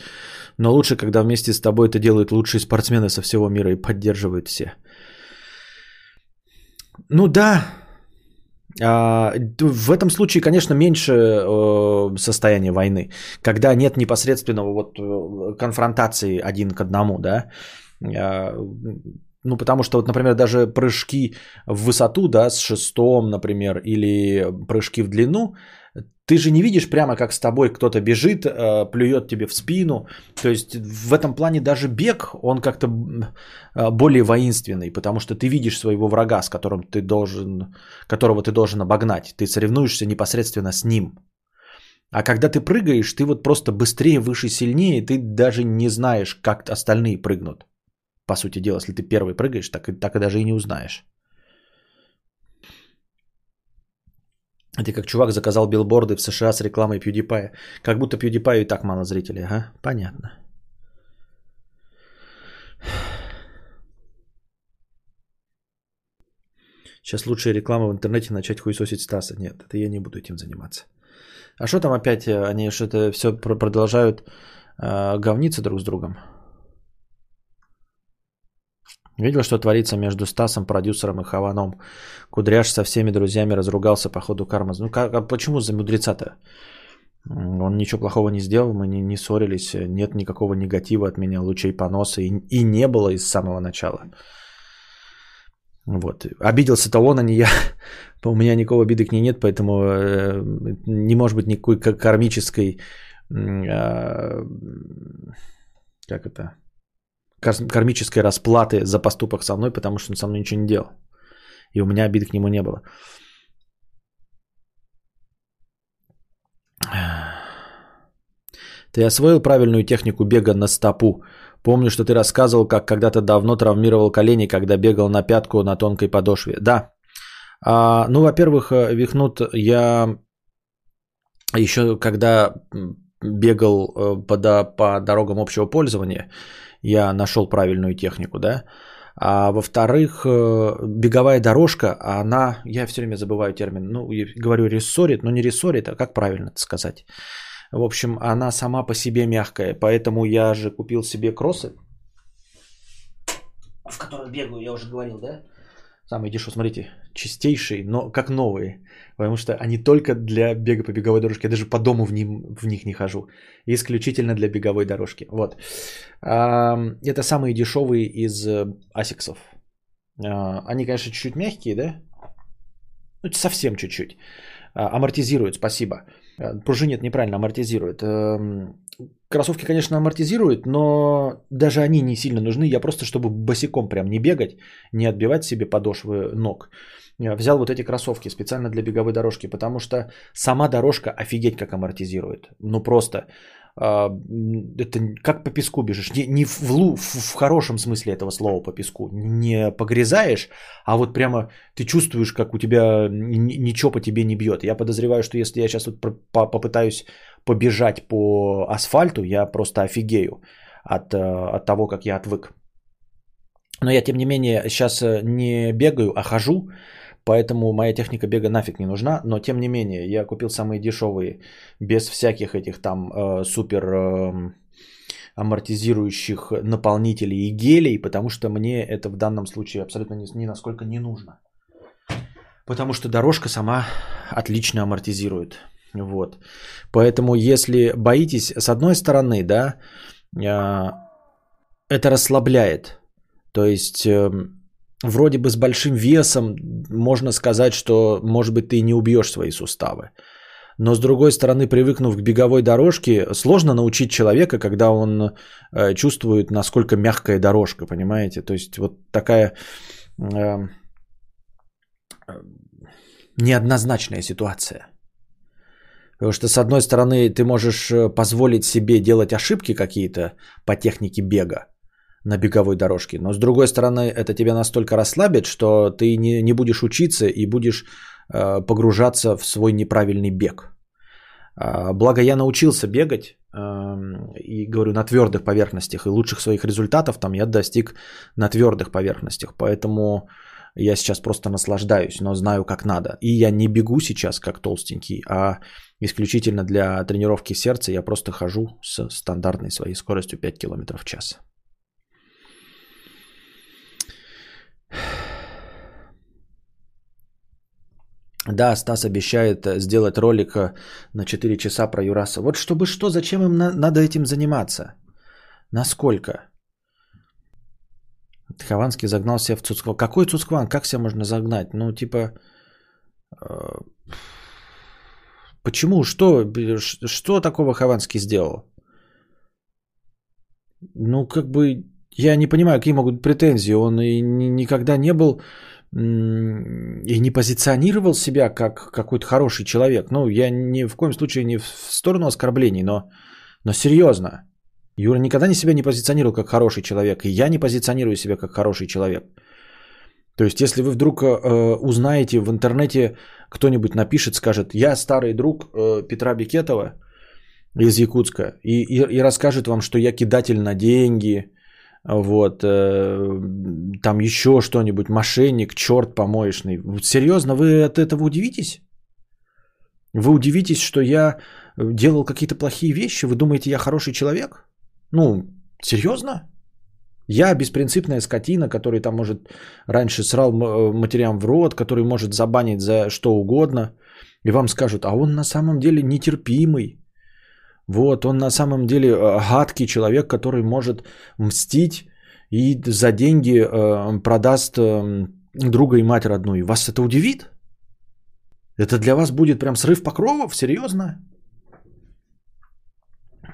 но лучше, когда вместе с тобой это делают лучшие спортсмены со всего мира и поддерживают все. Ну да, а, в этом случае, конечно, меньше э, состояния войны, когда нет непосредственного вот э, конфронтации один к одному, да, а, ну, потому что, вот, например, даже прыжки в высоту, да, с шестом, например, или прыжки в длину, ты же не видишь прямо, как с тобой кто-то бежит, э, плюет тебе в спину. То есть в этом плане даже бег, он как-то э, более воинственный, потому что ты видишь своего врага, с которым ты должен, которого ты должен обогнать. Ты соревнуешься непосредственно с ним. А когда ты прыгаешь, ты вот просто быстрее, выше, сильнее, ты даже не знаешь, как остальные прыгнут по сути дела, если ты первый прыгаешь, так, так и даже и не узнаешь. Ты как чувак заказал билборды в США с рекламой PewDiePie. Как будто PewDiePie и так мало зрителей, ага? Понятно. Сейчас лучшая реклама в интернете начать хуесосить Стаса. Нет, это я не буду этим заниматься. А что там опять? Э, они что-то все продолжают э, говниться друг с другом? Видел, что творится между Стасом, продюсером и Хаваном. Кудряш со всеми друзьями разругался по ходу кармы. Ну как, а почему за мудреца-то? Он ничего плохого не сделал, мы не, не ссорились, нет никакого негатива от меня, лучей поноса, и, и не было из самого начала. Вот. Обиделся-то он, а не я. У меня никакого обиды к ней нет, поэтому э, не может быть никакой кармической... Э, как это? Кармической расплаты за поступок со мной, потому что он со мной ничего не делал. И у меня обиды к нему не было. Ты освоил правильную технику бега на стопу. Помню, что ты рассказывал, как когда-то давно травмировал колени, когда бегал на пятку на тонкой подошве. Да. А, ну, во-первых, э, вихнут я еще когда бегал э, по, по дорогам общего пользования, я нашел правильную технику, да. А во-вторых, э, беговая дорожка, она, я все время забываю термин, ну, говорю рессорит, но не рессорит, а как правильно это сказать? В общем, она сама по себе мягкая, поэтому я же купил себе кроссы, в которых бегаю, я уже говорил, да? Самые дешевые, смотрите, чистейшие, но как новые. Потому что они только для бега по беговой дорожке. Я даже по дому в, ним, в них не хожу. Исключительно для беговой дорожки. Вот. Это самые дешевые из э, асиксов. А, они, конечно, чуть-чуть мягкие, да? Ну, совсем чуть-чуть. А, амортизируют, спасибо. А, пружинит неправильно, амортизирует. Кроссовки, конечно, амортизируют, но даже они не сильно нужны. Я просто, чтобы босиком прям не бегать, не отбивать себе подошвы ног, э, взял вот эти кроссовки специально для беговой дорожки, потому что сама дорожка офигеть как амортизирует. Ну просто а, это как по песку бежишь. Не, не в, в, в хорошем смысле этого слова по песку. Не погрязаешь, а вот прямо ты чувствуешь, как у тебя ничего по тебе не бьет. Я подозреваю, что если я сейчас вот попытаюсь побежать по асфальту, я просто офигею от, э, от того, как я отвык. Но я, тем не менее, сейчас э, не бегаю, а хожу. Поэтому моя техника бега нафиг не нужна. Но тем не менее, я купил самые дешевые, без всяких этих там э, супер э, амортизирующих наполнителей и гелей, потому что мне это в данном случае абсолютно ни, ни насколько не нужно. Потому что дорожка сама отлично амортизирует. Вот. Поэтому, если боитесь, с одной стороны, да, э, это расслабляет. То есть эм, вроде бы с большим весом можно сказать, что, может быть, ты не убьешь свои суставы. Но с другой стороны, привыкнув к беговой дорожке, сложно научить человека, когда он э, чувствует, насколько мягкая дорожка, понимаете? То есть вот такая э, неоднозначная ситуация. Потому что, с одной стороны, ты можешь э, позволить себе делать ошибки какие-то по технике бега, на беговой дорожке. Но с другой стороны, это тебя настолько расслабит, что ты не, не будешь учиться и будешь э, погружаться в свой неправильный бег. Э, благо я научился бегать э, и говорю на твердых поверхностях и лучших своих результатов там я достиг на твердых поверхностях. Поэтому я сейчас просто наслаждаюсь, но знаю как надо. И я не бегу сейчас как толстенький, а исключительно для тренировки сердца я просто хожу с стандартной своей скоростью 5 км в час. Да, Стас обещает э, сделать ролик э, на 4 часа про Юраса. Вот чтобы что, зачем им на- надо этим заниматься? Насколько? Хованский загнал себя в Цуцкван. Какой Цуцкван? Как себя можно загнать? Ну, типа... Э, почему? Что? Что такого Хованский сделал? Ну, как бы, я не понимаю, какие могут быть претензии. Он и никогда не был и не позиционировал себя как какой-то хороший человек. Ну, я ни в коем случае не в сторону оскорблений, но, но серьезно. Юра никогда не себя не позиционировал как хороший человек, и я не позиционирую себя как хороший человек. То есть, если вы вдруг э, узнаете в интернете, кто-нибудь напишет, скажет, я старый друг э, Петра Бекетова из Якутска, и, и, и расскажет вам, что я кидатель на деньги, вот, э, там еще что-нибудь, мошенник, черт помоечный. Серьезно, вы от этого удивитесь? Вы удивитесь, что я делал какие-то плохие вещи? Вы думаете, я хороший человек? Ну, серьезно? Я беспринципная скотина, который там может раньше срал матерям в рот, который может забанить за что угодно. И вам скажут, а он на самом деле нетерпимый. Вот, он на самом деле э, гадкий человек, который может мстить и за деньги э, продаст э, друга и мать родную. Вас это удивит? Это для вас будет прям срыв покровов? Серьезно?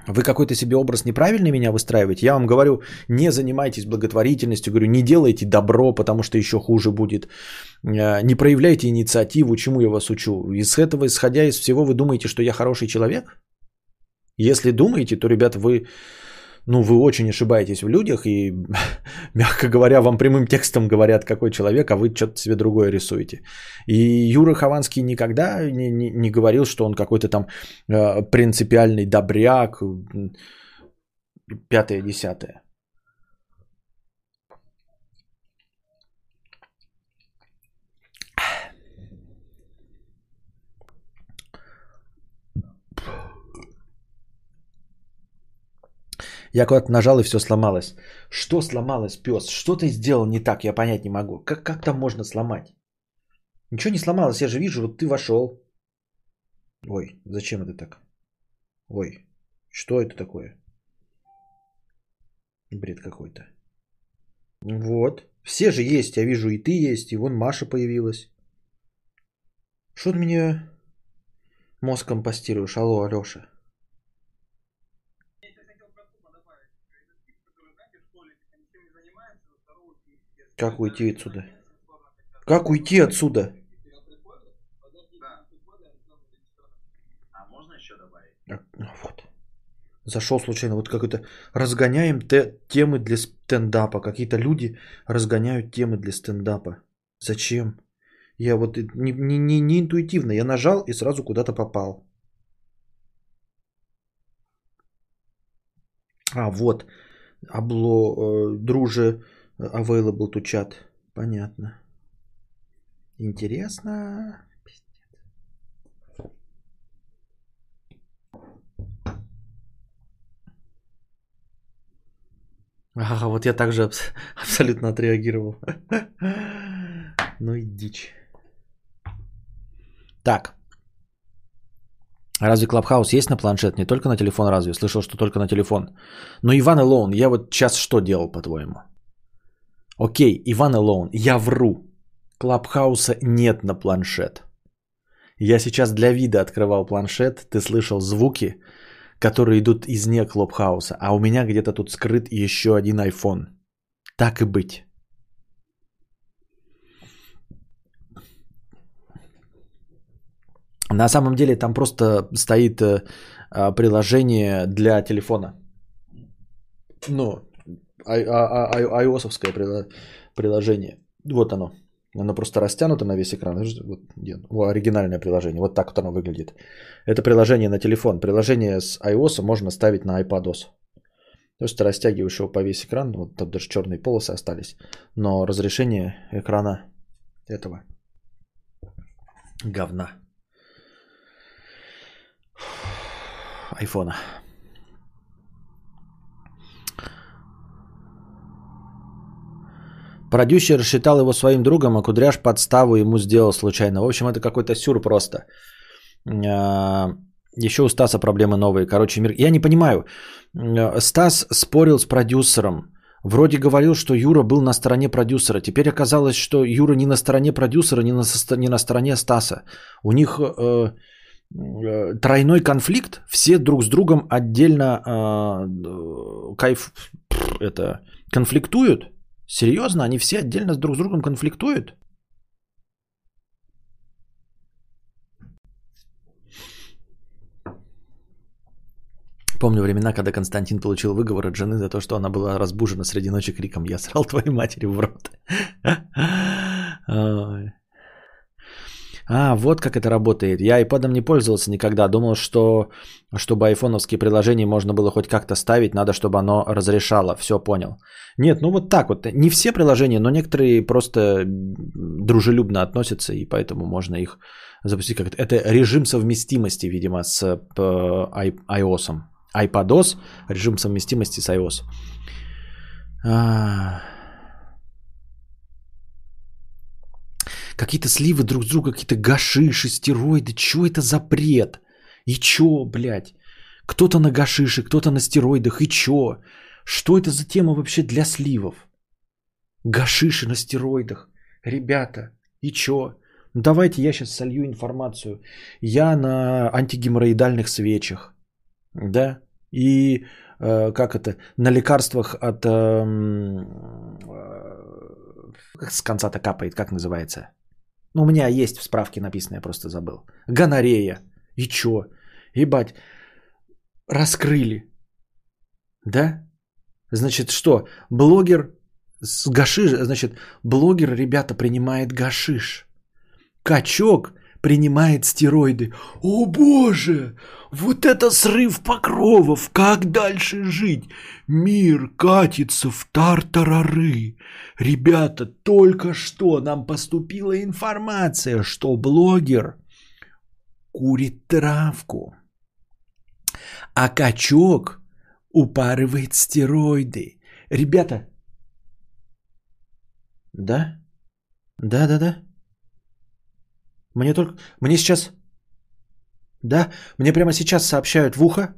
Вы какой-то себе образ неправильный меня выстраиваете? Я вам говорю, не занимайтесь благотворительностью, говорю, не делайте добро, потому что еще хуже будет. Не проявляйте инициативу, чему я вас учу. Из этого, исходя из всего, вы думаете, что я хороший человек? Если думаете, то, ребят, вы, ну, вы очень ошибаетесь в людях и, мягко говоря, вам прямым текстом говорят, какой человек, а вы что-то себе другое рисуете. И Юра Хованский никогда не, не, не говорил, что он какой-то там э, принципиальный добряк, пятое-десятое. Я куда-то нажал и все сломалось. Что сломалось, пес? Что ты сделал не так? Я понять не могу. Как, как там можно сломать? Ничего не сломалось, я же вижу, вот ты вошел. Ой, зачем это так? Ой, что это такое? Бред какой-то. Вот. Все же есть, я вижу, и ты есть, и вон Маша появилась. Что ты меня мозг компостируешь? Алло, Алеша. Как уйти отсюда? Как уйти отсюда? А, вот. Зашел случайно, вот какой-то разгоняем те, темы для стендапа. Какие-то люди разгоняют темы для стендапа. Зачем? Я вот не, не, не, не интуитивно, я нажал и сразу куда-то попал. А, вот. Обло, э, друже, available to chat. Понятно. Интересно. Ага, вот я также абс- абсолютно отреагировал. Ну и дичь. Так. Разве Clubhouse есть на планшет? Не только на телефон разве? Слышал, что только на телефон. Но Ivan Alone, я вот сейчас что делал, по-твоему? Окей, Ivan Alone, я вру. Clubhouse'а нет на планшет. Я сейчас для вида открывал планшет, ты слышал звуки, которые идут из не Клабхауса, а у меня где-то тут скрыт еще один iPhone. Так и быть. На самом деле там просто стоит э, а, приложение для телефона. Ну, а- а- ай- iOS-овское прила- приложение. Вот оно. Оно просто растянуто на весь экран. Вот? О, оригинальное приложение. Вот так вот оно выглядит. Это приложение на телефон. Приложение с iOS можно ставить на iPadOS. То есть ты растягиваешь его по весь экран. Вот там даже черные полосы остались. Но разрешение экрана этого говна. Айфона. Продюсер считал его своим другом, а Кудряш подставу ему сделал случайно. В общем, это какой-то сюр просто. А, Еще у Стаса проблемы новые. Короче, мир... я не понимаю. А, Стас спорил с продюсером. Вроде говорил, что Юра был на стороне продюсера. Теперь оказалось, что Юра не на стороне продюсера, не на, не на стороне Стаса. У них э, э, тройной конфликт. Все друг с другом отдельно э, кайф это конфликтуют. Серьезно, они все отдельно друг с другом конфликтуют? Помню времена, когда Константин получил выговор от жены за то, что она была разбужена среди ночи криком «Я срал твоей матери в рот». А, вот как это работает. Я iPad не пользовался никогда. Думал, что чтобы айфоновские приложения можно было хоть как-то ставить, надо, чтобы оно разрешало. Все понял. Нет, ну вот так вот. Не все приложения, но некоторые просто дружелюбно относятся, и поэтому можно их запустить как-то. Это режим совместимости, видимо, с э, iOS. iPadOS, режим совместимости с iOS. А. Какие-то сливы друг с друга, какие-то гашиши, стероиды. Чё это за бред? И чё, блядь? Кто-то на гашише, кто-то на стероидах. И чё? Что это за тема вообще для сливов? Гашиши на стероидах. Ребята, и чё? Ну, давайте я сейчас солью информацию. Я на антигеморроидальных свечах. Да? И э, как это? На лекарствах от... эм, э, как с конца-то капает, как называется? Ну, у меня есть в справке написано, я просто забыл. Гонорея. И чё? Ебать. Раскрыли. Да? Значит, что? Блогер с гашиш, значит, блогер, ребята, принимает гашиш. Качок принимает стероиды. О боже, вот это срыв покровов, как дальше жить? Мир катится в тартарары. Ребята, только что нам поступила информация, что блогер курит травку, а качок упарывает стероиды. Ребята, да? Да, да, да. Мне только... Мне сейчас... Да? Мне прямо сейчас сообщают в ухо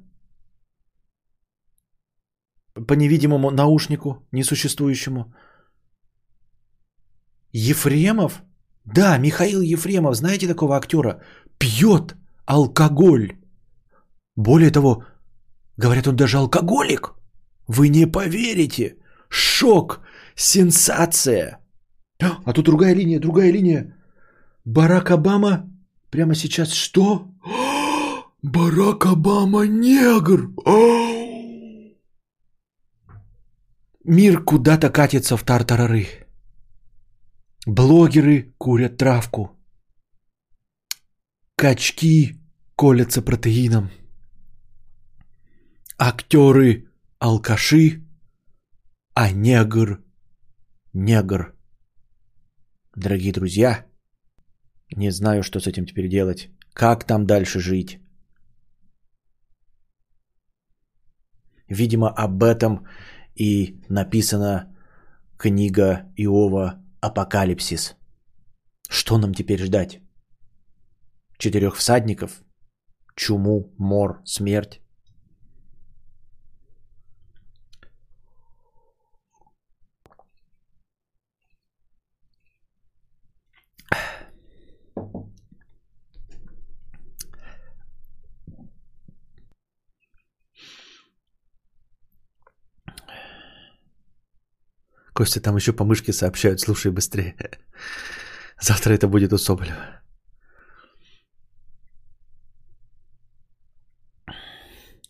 по невидимому наушнику, несуществующему. Ефремов? Да, Михаил Ефремов, знаете такого актера? Пьет алкоголь. Более того, говорят, он даже алкоголик. Вы не поверите. Шок, сенсация. А тут другая линия, другая линия. Барак Обама прямо сейчас что? Барак Обама негр. Мир куда-то катится в тартарары. Блогеры курят травку. Качки колятся протеином. Актеры алкаши, а негр негр. Дорогие друзья, не знаю, что с этим теперь делать. Как там дальше жить? Видимо, об этом и написана книга Иова «Апокалипсис». Что нам теперь ждать? Четырех всадников? Чуму, мор, смерть? Костя там еще по мышке сообщают, слушай быстрее. Завтра это будет у Соболева.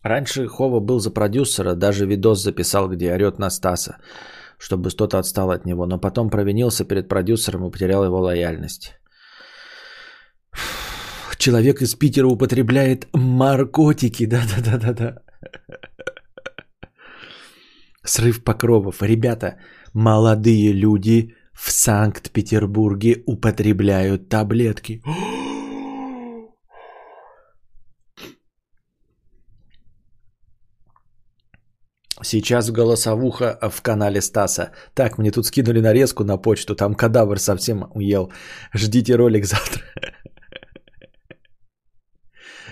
Раньше Хова был за продюсера, даже видос записал, где орет на Стаса, чтобы кто-то отстал от него, но потом провинился перед продюсером и потерял его лояльность. Человек из Питера употребляет наркотики, да-да-да-да-да. Срыв покровов. Ребята, молодые люди в Санкт-Петербурге употребляют таблетки. Сейчас голосовуха в канале Стаса. Так, мне тут скинули нарезку на почту, там кадавр совсем уел. Ждите ролик завтра.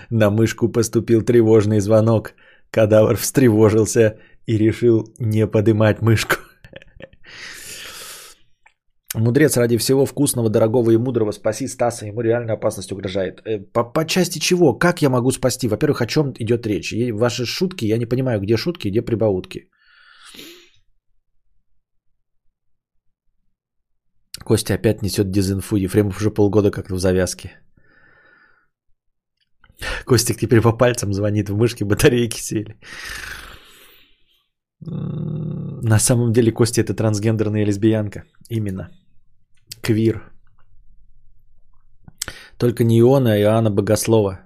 На мышку поступил тревожный звонок. Кадавр встревожился и решил не подымать мышку. Мудрец ради всего вкусного, дорогого и мудрого спаси Стаса, ему реально опасность угрожает. Э, по, по части чего? Как я могу спасти? Во-первых, о чем идет речь? Ваши шутки, я не понимаю, где шутки, где прибаутки. Костя опять несет дезинфу, Ефремов уже полгода как-то в завязке. Костик теперь по пальцам звонит, в мышке батарейки сели. На самом деле Костя это трансгендерная лесбиянка. Именно. Квир. Только не Иона, а Иоанна Богослова.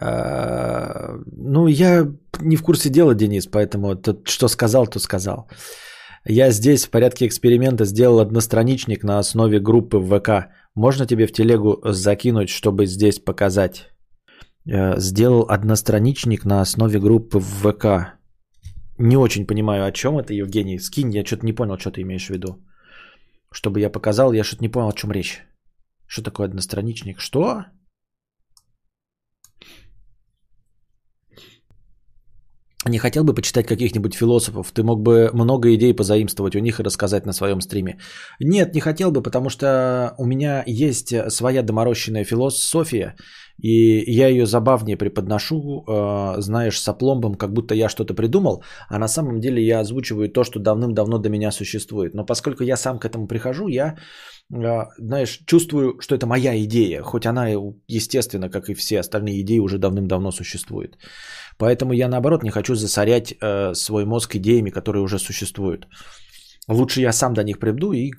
А, ну, я не в курсе дела, Денис, поэтому тот, что сказал, то сказал. Я здесь в порядке эксперимента сделал одностраничник на основе группы ВК. Можно тебе в телегу закинуть, чтобы здесь показать? Э, сделал одностраничник на основе группы ВК. Не очень понимаю, о чем это, Евгений. Скинь, я что-то не понял, что ты имеешь в виду. Чтобы я показал, я что-то не понял, о чем речь. Что такое одностраничник? Что? Не хотел бы почитать каких-нибудь философов? Ты мог бы много идей позаимствовать у них и рассказать на своем стриме. Нет, не хотел бы, потому что у меня есть своя доморощенная философия, и я ее забавнее преподношу, э, знаешь, с опломбом, как будто я что-то придумал, а на самом деле я озвучиваю то, что давным-давно до меня существует. Но поскольку я сам к этому прихожу, я, э, знаешь, чувствую, что это моя идея, хоть она, естественно, как и все остальные идеи, уже давным-давно существует. Поэтому я, наоборот, не хочу засорять э, свой мозг идеями, которые уже существуют. Лучше я сам до них приду и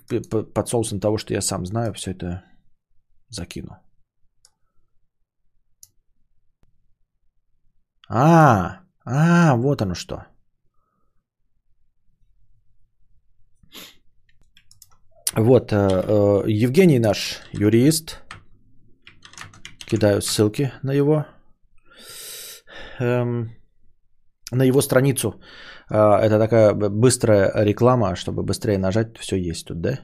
под соусом того, что я сам знаю, все это закину. А, а, вот оно что. Вот, э, э, Евгений наш юрист. Кидаю ссылки на его эм, на его страницу. Э, это такая быстрая реклама, чтобы быстрее нажать, все есть тут, да?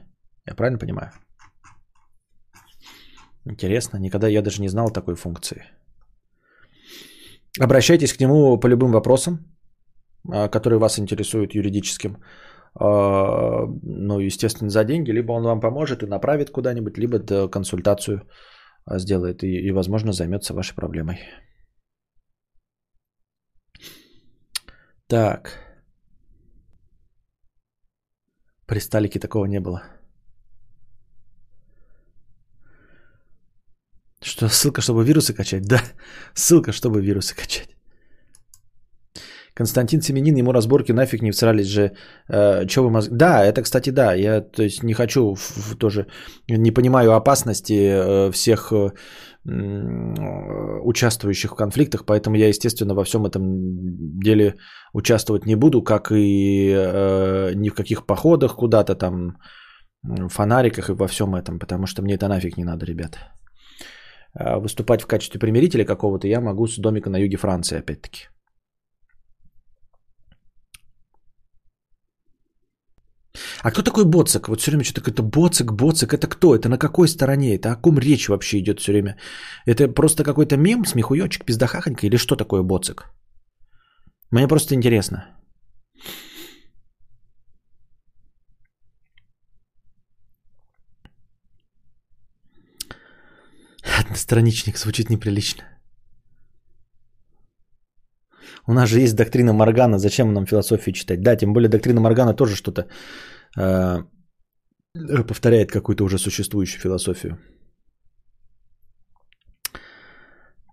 Я правильно понимаю? Интересно, никогда я даже не знал такой функции. Обращайтесь к нему по любым вопросам, э, которые вас интересуют юридическим. Э, ну, естественно, за деньги. Либо он вам поможет и направит куда-нибудь, либо консультацию э, сделает и, и возможно, займется вашей проблемой. Так. При Сталике такого не было. Что, ссылка, чтобы вирусы качать? Да, ссылка, чтобы вирусы качать. Константин Семенин, ему разборки нафиг не всрались же. Э, Че вы мозг... Да, это, кстати, да. Я то есть, не хочу в, в, тоже... Не понимаю опасности э, всех э, участвующих в конфликтах, поэтому я, естественно, во всем этом деле участвовать не буду, как и э, ни в каких походах куда-то там, фонариках и во всем этом, потому что мне это нафиг не надо, ребята. А выступать в качестве примирителя какого-то я могу с домика на юге Франции, опять-таки. А кто такой Боцик? Вот все время что-то какой-то Боцик, Боцик. Это кто? Это на какой стороне? Это о ком речь вообще идет все время? Это просто какой-то мем, смехуёчек, пиздахахонька? Или что такое Боцик? Мне просто интересно. Одностраничник звучит неприлично. У нас же есть доктрина Моргана, зачем нам философию читать? Да, тем более доктрина Моргана тоже что-то э, повторяет какую-то уже существующую философию.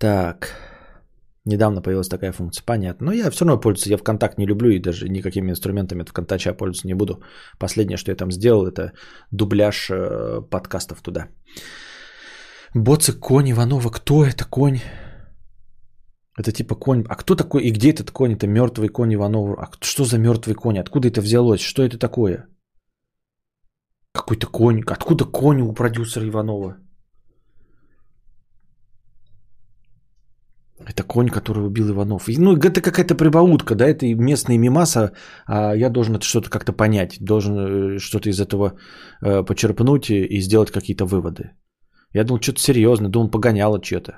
Так. Недавно появилась такая функция. Понятно. Но я все равно пользуюсь. Я ВКонтакт не люблю и даже никакими инструментами ВКонтача пользоваться не буду. Последнее, что я там сделал, это дубляж э, подкастов туда. Боцик, конь Иванова. Кто это конь? Это типа конь. А кто такой? И где этот конь? Это мертвый конь Иванова. А что за мертвый конь? Откуда это взялось? Что это такое? Какой-то конь. Откуда конь у продюсера Иванова? Это конь, который убил Иванов. Ну, это какая-то прибаутка, да, это местные мимаса, а я должен это что-то как-то понять, должен э, что-то из этого э, почерпнуть и, и сделать какие-то выводы. Я думал, что-то серьезное, думал, погоняло что-то.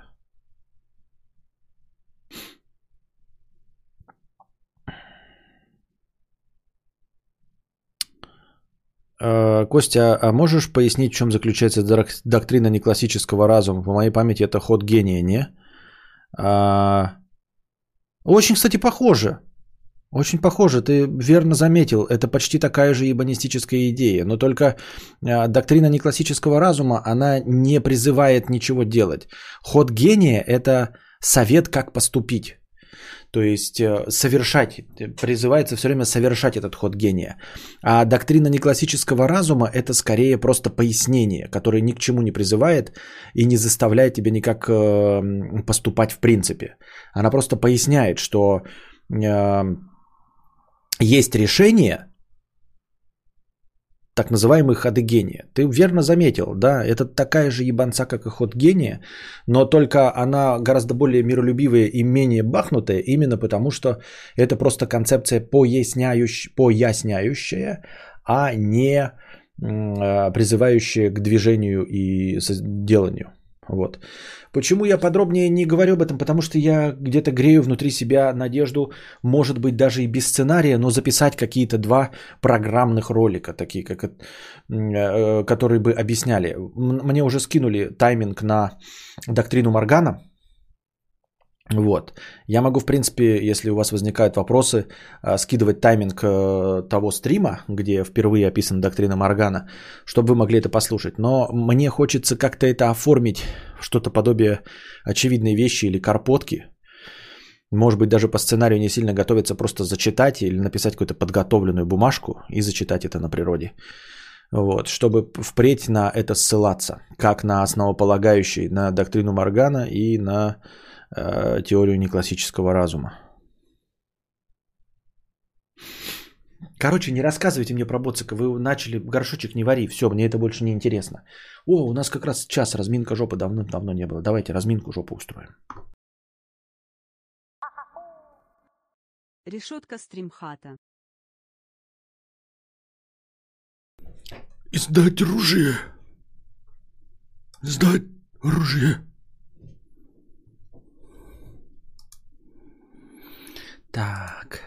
Э, Костя, а можешь пояснить, в чем заключается доктрина неклассического разума? По моей памяти это ход гения, не? А... Очень, кстати, похоже. Очень похоже, ты верно заметил, это почти такая же ебанистическая идея, но только э, доктрина неклассического разума, она не призывает ничего делать. Ход гения – это совет, как поступить. То есть э, совершать, призывается все время совершать этот ход гения. А доктрина неклассического разума – это скорее просто пояснение, которое ни к чему не призывает и не заставляет тебя никак э, поступать в принципе. Она просто поясняет, что есть решение, так называемые ходы гения. Ты верно заметил, да, это такая же ебанца, как и ход гения, но только она гораздо более миролюбивая и менее бахнутая, именно потому что это просто концепция поясняющая, поясняющая а не а, призывающая к движению и деланию. Вот. Почему я подробнее не говорю об этом? Потому что я где-то грею внутри себя надежду, может быть, даже и без сценария, но записать какие-то два программных ролика, такие, как, э, которые бы объясняли. Мне уже скинули тайминг на доктрину Моргана – вот. Я могу, в принципе, если у вас возникают вопросы, э, скидывать тайминг э, того стрима, где впервые описана доктрина Моргана, чтобы вы могли это послушать. Но мне хочется как-то это оформить, что-то подобие очевидной вещи или карпотки. Может быть, даже по сценарию не сильно готовиться, просто зачитать или написать какую-то подготовленную бумажку и зачитать это на природе. Вот, чтобы впредь на это ссылаться, как на основополагающий, на доктрину Моргана и на Э, теорию неклассического разума. Короче, не рассказывайте мне про Боцика. Вы начали горшочек не вари. Все, мне это больше не интересно. О, у нас как раз час разминка жопы давным-давно не было. Давайте разминку жопы устроим. Решетка стримхата. Сдать оружие. Сдать оружие. Так.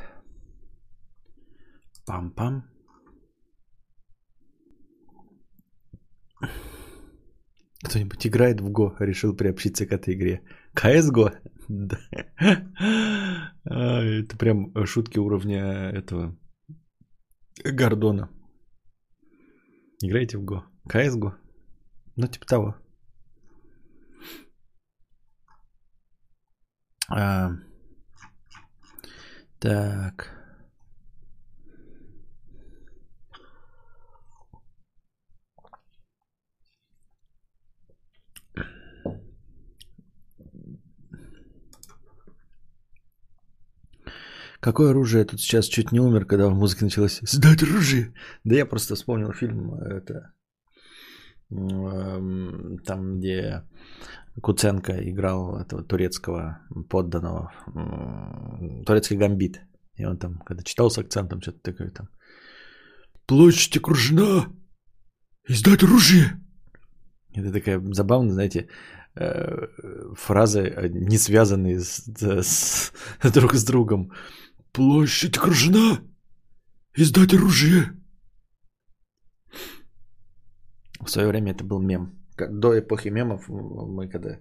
Пам-пам. Кто-нибудь играет в Го, решил приобщиться к этой игре. CSGO? Да. А, это прям шутки уровня этого Гордона. Играете в Го? CSGO? Ну, типа того. А, Так. Какое оружие? Я тут сейчас чуть не умер, когда в музыке началось «Сдать оружие!» Да я просто вспомнил фильм, это, эм, там, где Куценко играл этого турецкого подданного, турецкий гамбит. И он там, когда читал с акцентом, что-то такое там. Площадь окружена. Издать оружие. Это такая забавная, знаете, э, фразы, э, не связанные с, с- друг с другом. Площадь окружена. Издать оружие. В свое время это был мем. До эпохи мемов мы когда,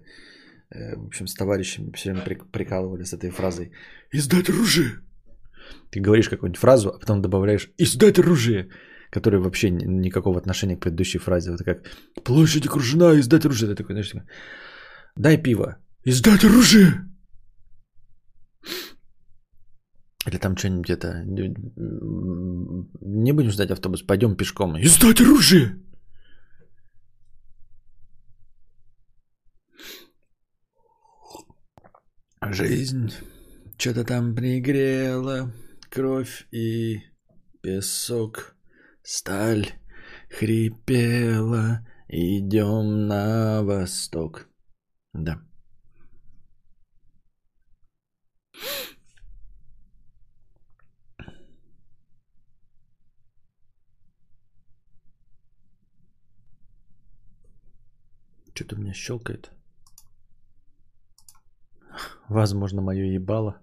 э, в общем, с товарищами все время прик- прикалывали с этой фразой. Издать оружие. Ты говоришь какую-нибудь фразу, а потом добавляешь «издать оружие», которая вообще ни- никакого отношения к предыдущей фразе. Вот как Площадь окружена. Издать оружие. ты такой, знаешь, такой, дай пиво. Издать оружие. Или там что-нибудь это... Не будем ждать автобус, пойдем пешком. Издать оружие. Жизнь что-то там пригрела, кровь и песок, сталь хрипела, идем на восток. Да. Что-то у меня щелкает. Возможно, мое ебало.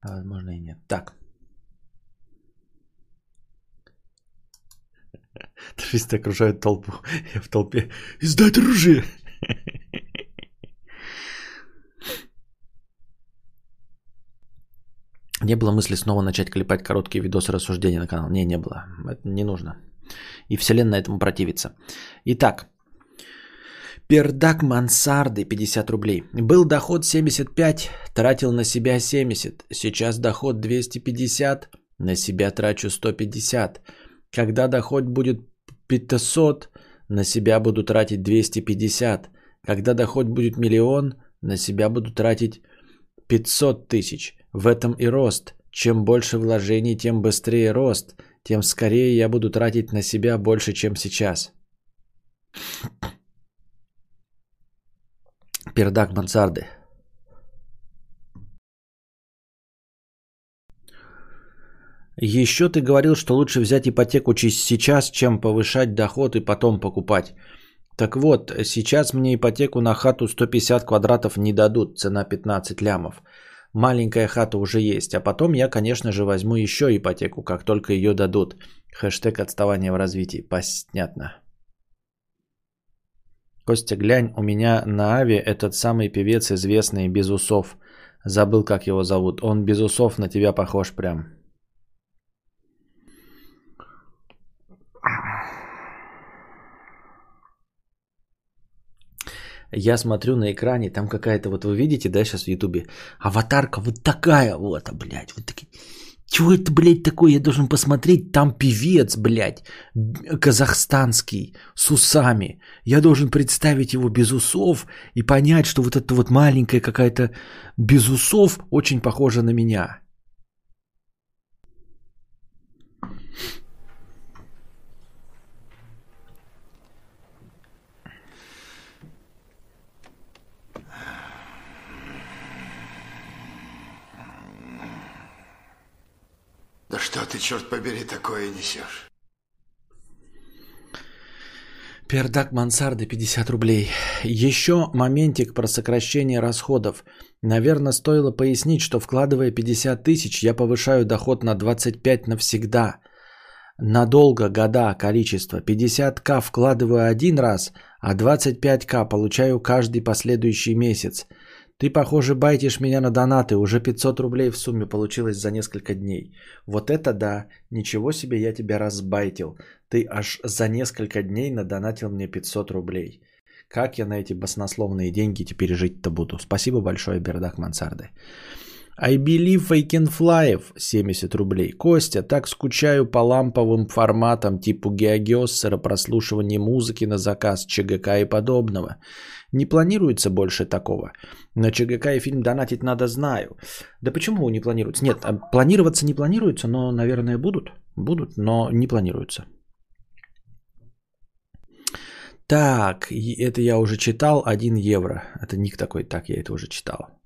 А возможно и нет. Так. Туристы окружают толпу. Я в толпе. Издать оружие. Не было мысли снова начать клепать короткие видосы рассуждений на канал. Не, не было. Это не нужно. И вселенная этому противится. Итак. Пердак мансарды 50 рублей. Был доход 75, тратил на себя 70. Сейчас доход 250, на себя трачу 150. Когда доход будет 500, на себя буду тратить 250. Когда доход будет миллион, на себя буду тратить 500 тысяч. В этом и рост. Чем больше вложений, тем быстрее рост. Тем скорее я буду тратить на себя больше, чем сейчас. Пердак мансарды. Еще ты говорил, что лучше взять ипотеку сейчас, чем повышать доход и потом покупать. Так вот, сейчас мне ипотеку на хату 150 квадратов не дадут, цена 15 лямов. Маленькая хата уже есть, а потом я, конечно же, возьму еще ипотеку, как только ее дадут. Хэштег отставание в развитии. Понятно. Костя, глянь, у меня на Аве этот самый певец известный без усов. Забыл, как его зовут. Он без усов на тебя похож прям. Я смотрю на экране, там какая-то, вот вы видите, да, сейчас в Ютубе, аватарка вот такая вот, а, блядь, вот такие. Чего это, блядь, такое? Я должен посмотреть. Там певец, блядь, казахстанский, с усами. Я должен представить его без усов и понять, что вот эта вот маленькая какая-то без усов очень похожа на меня. Да что ты, черт побери, такое несешь? Пердак мансарды 50 рублей. Еще моментик про сокращение расходов. Наверное, стоило пояснить, что вкладывая 50 тысяч, я повышаю доход на 25 навсегда. Надолго, года, количество. 50к вкладываю один раз, а 25к получаю каждый последующий месяц. Ты, похоже, байтишь меня на донаты. Уже 500 рублей в сумме получилось за несколько дней. Вот это да. Ничего себе я тебя разбайтил. Ты аж за несколько дней надонатил мне 500 рублей. Как я на эти баснословные деньги теперь жить-то буду? Спасибо большое, Бердак Мансарды. I believe I can fly 70 рублей. Костя, так скучаю по ламповым форматам типа геогессера, прослушивания музыки на заказ, ЧГК и подобного. Не планируется больше такого. На ЧГК и фильм донатить надо, знаю. Да почему не планируется? Нет, а планироваться не планируется, но, наверное, будут. Будут, но не планируются. Так, это я уже читал, 1 евро. Это ник такой, так, я это уже читал.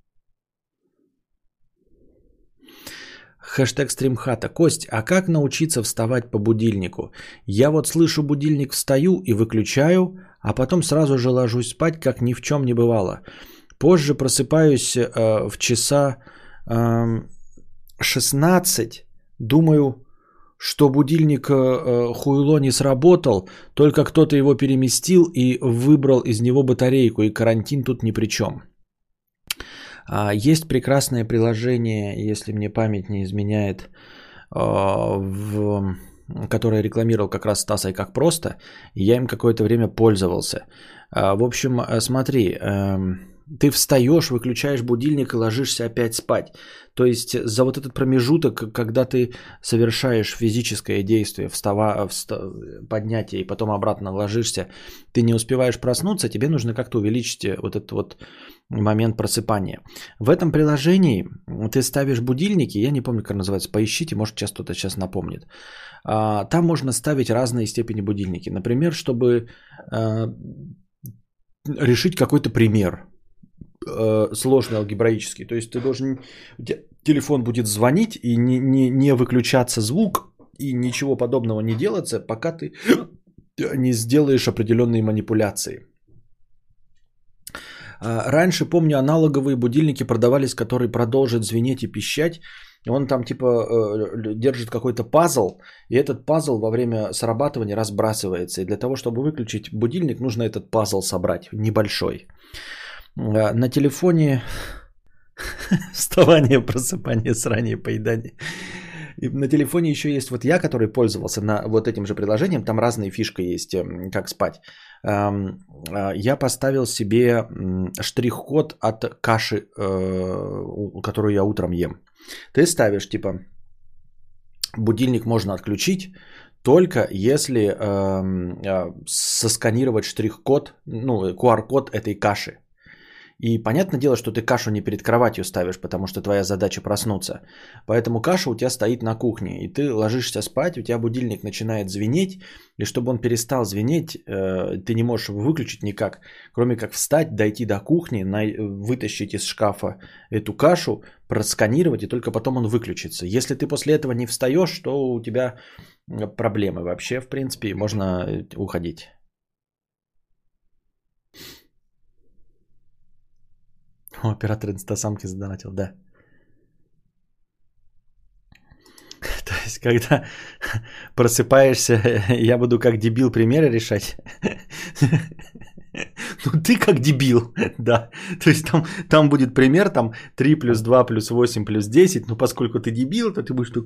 Хэштег стримхата. Кость, а как научиться вставать по будильнику? Я вот слышу будильник, встаю и выключаю, а потом сразу же ложусь спать, как ни в чем не бывало. Позже просыпаюсь э, в часа э, 16, думаю, что будильник э, хуйло не сработал, только кто-то его переместил и выбрал из него батарейку, и карантин тут ни при чем. А, есть прекрасное приложение, если мне память не изменяет, а, в которое рекламировал как раз Стас и как просто, и я им какое-то время пользовался. А, в общем, смотри, эм, ты встаешь, выключаешь будильник и ложишься опять спать. То есть за вот этот промежуток, когда ты совершаешь физическое действие, встава, вста, поднятие и потом обратно ложишься, ты не успеваешь проснуться, тебе нужно как-то увеличить вот этот вот момент просыпания. В этом приложении ты ставишь будильники, я не помню, как называется, поищите, может сейчас кто-то сейчас напомнит. А, там можно ставить разные степени будильники. Например, чтобы а, решить какой-то пример э, сложный алгебраический. То есть ты должен, телефон будет звонить и не, не, не выключаться звук и ничего подобного не делаться, пока ты не сделаешь определенные манипуляции. А, раньше, помню, аналоговые будильники продавались, которые продолжат звенеть и пищать. Он там типа э, держит какой-то пазл, и этот пазл во время срабатывания разбрасывается. И для того, чтобы выключить будильник, нужно этот пазл собрать, небольшой. А, на телефоне вставание, просыпание, срание, поедание. И на телефоне еще есть вот я, который пользовался на вот этим же приложением, там разные фишки есть, эм, как спать. А, я поставил себе штрих-код от каши, э, которую я утром ем. Ты ставишь типа будильник можно отключить, только если э, сосканировать штрих-код, ну, QR-код этой каши. И понятное дело, что ты кашу не перед кроватью ставишь, потому что твоя задача проснуться. Поэтому каша у тебя стоит на кухне, и ты ложишься спать, у тебя будильник начинает звенеть, и чтобы он перестал звенеть, э, ты не можешь его выключить никак, кроме как встать, дойти до кухни, вытащить из шкафа эту кашу, просканировать, и только потом он выключится. Если ты после этого не встаешь, то у тебя проблемы вообще, в принципе, можно э, уходить. Оператор инстасамки задонатил, да. То есть, когда просыпаешься, я буду как дебил примеры решать. Ну, ты как дебил, да. То есть, там, там будет пример, там 3 плюс 2 плюс 8 плюс 10. Но поскольку ты дебил, то ты будешь так...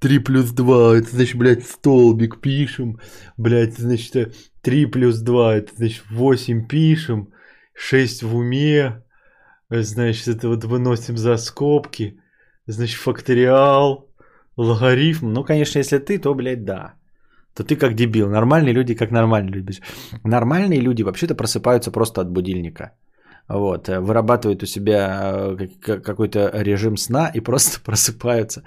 3 плюс 2, это значит, блядь, столбик пишем. Блядь, значит, 3 плюс 2, это значит, 8 пишем. 6 в уме, значит, это вот выносим за скобки, значит, факториал, логарифм. Ну, конечно, если ты, то, блядь, да. То ты как дебил. Нормальные люди как нормальные люди. Нормальные люди вообще-то просыпаются просто от будильника. Вот, вырабатывают у себя э, какой-то режим сна и просто просыпаются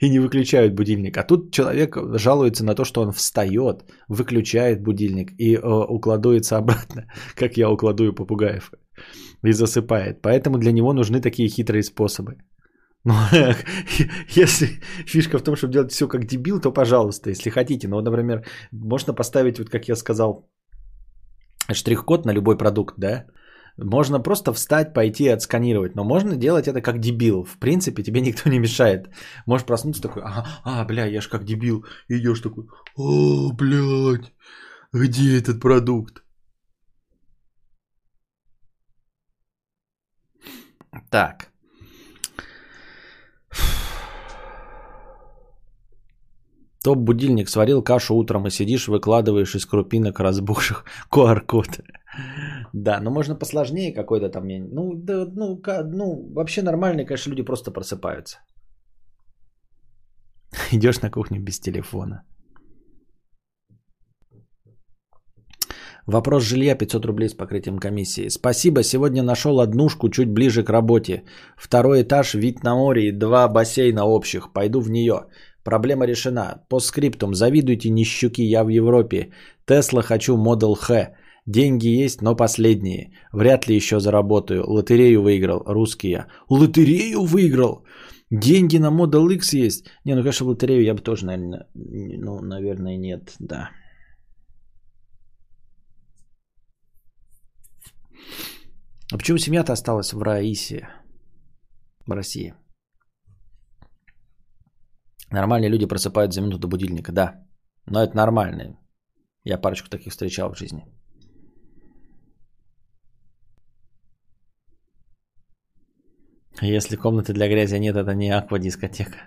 и не выключают будильник. А тут человек жалуется на то, что он встает, выключает будильник и э, укладывается обратно, как я укладываю попугаев, и засыпает. Поэтому для него нужны такие хитрые способы. Но если фишка в том, чтобы делать все как дебил, то пожалуйста, если хотите. Но, например, можно поставить, вот как я сказал, штрих-код на любой продукт, да, можно просто встать, пойти отсканировать, но можно делать это как дебил. В принципе, тебе никто не мешает. Можешь проснуться такой, а, а бля, я ж как дебил. идешь такой, о, блядь, где этот продукт? Так. Топ-будильник сварил кашу утром и сидишь, выкладываешь из крупинок разбухших QR-код. Да, но можно посложнее какой-то там. Ну, да, ну, ну, вообще нормальные, конечно, люди просто просыпаются. Идешь на кухню без телефона. Вопрос жилья 500 рублей с покрытием комиссии. Спасибо, сегодня нашел однушку чуть ближе к работе. Второй этаж, вид на море и два бассейна общих. Пойду в нее. Проблема решена. По скриптум. Завидуйте, нищуки, я в Европе. Тесла хочу Model Х. Деньги есть, но последние. Вряд ли еще заработаю. Лотерею выиграл. Русские. Лотерею выиграл? Деньги на Model X есть? Не, ну, конечно, лотерею я бы тоже, наверное, ну, наверное, нет, да. А почему семья-то осталась в Раисе, в России? Нормальные люди просыпают за минуту до будильника, да. Но это нормально. Я парочку таких встречал в жизни. Если комнаты для грязи нет, это не аквадискотека.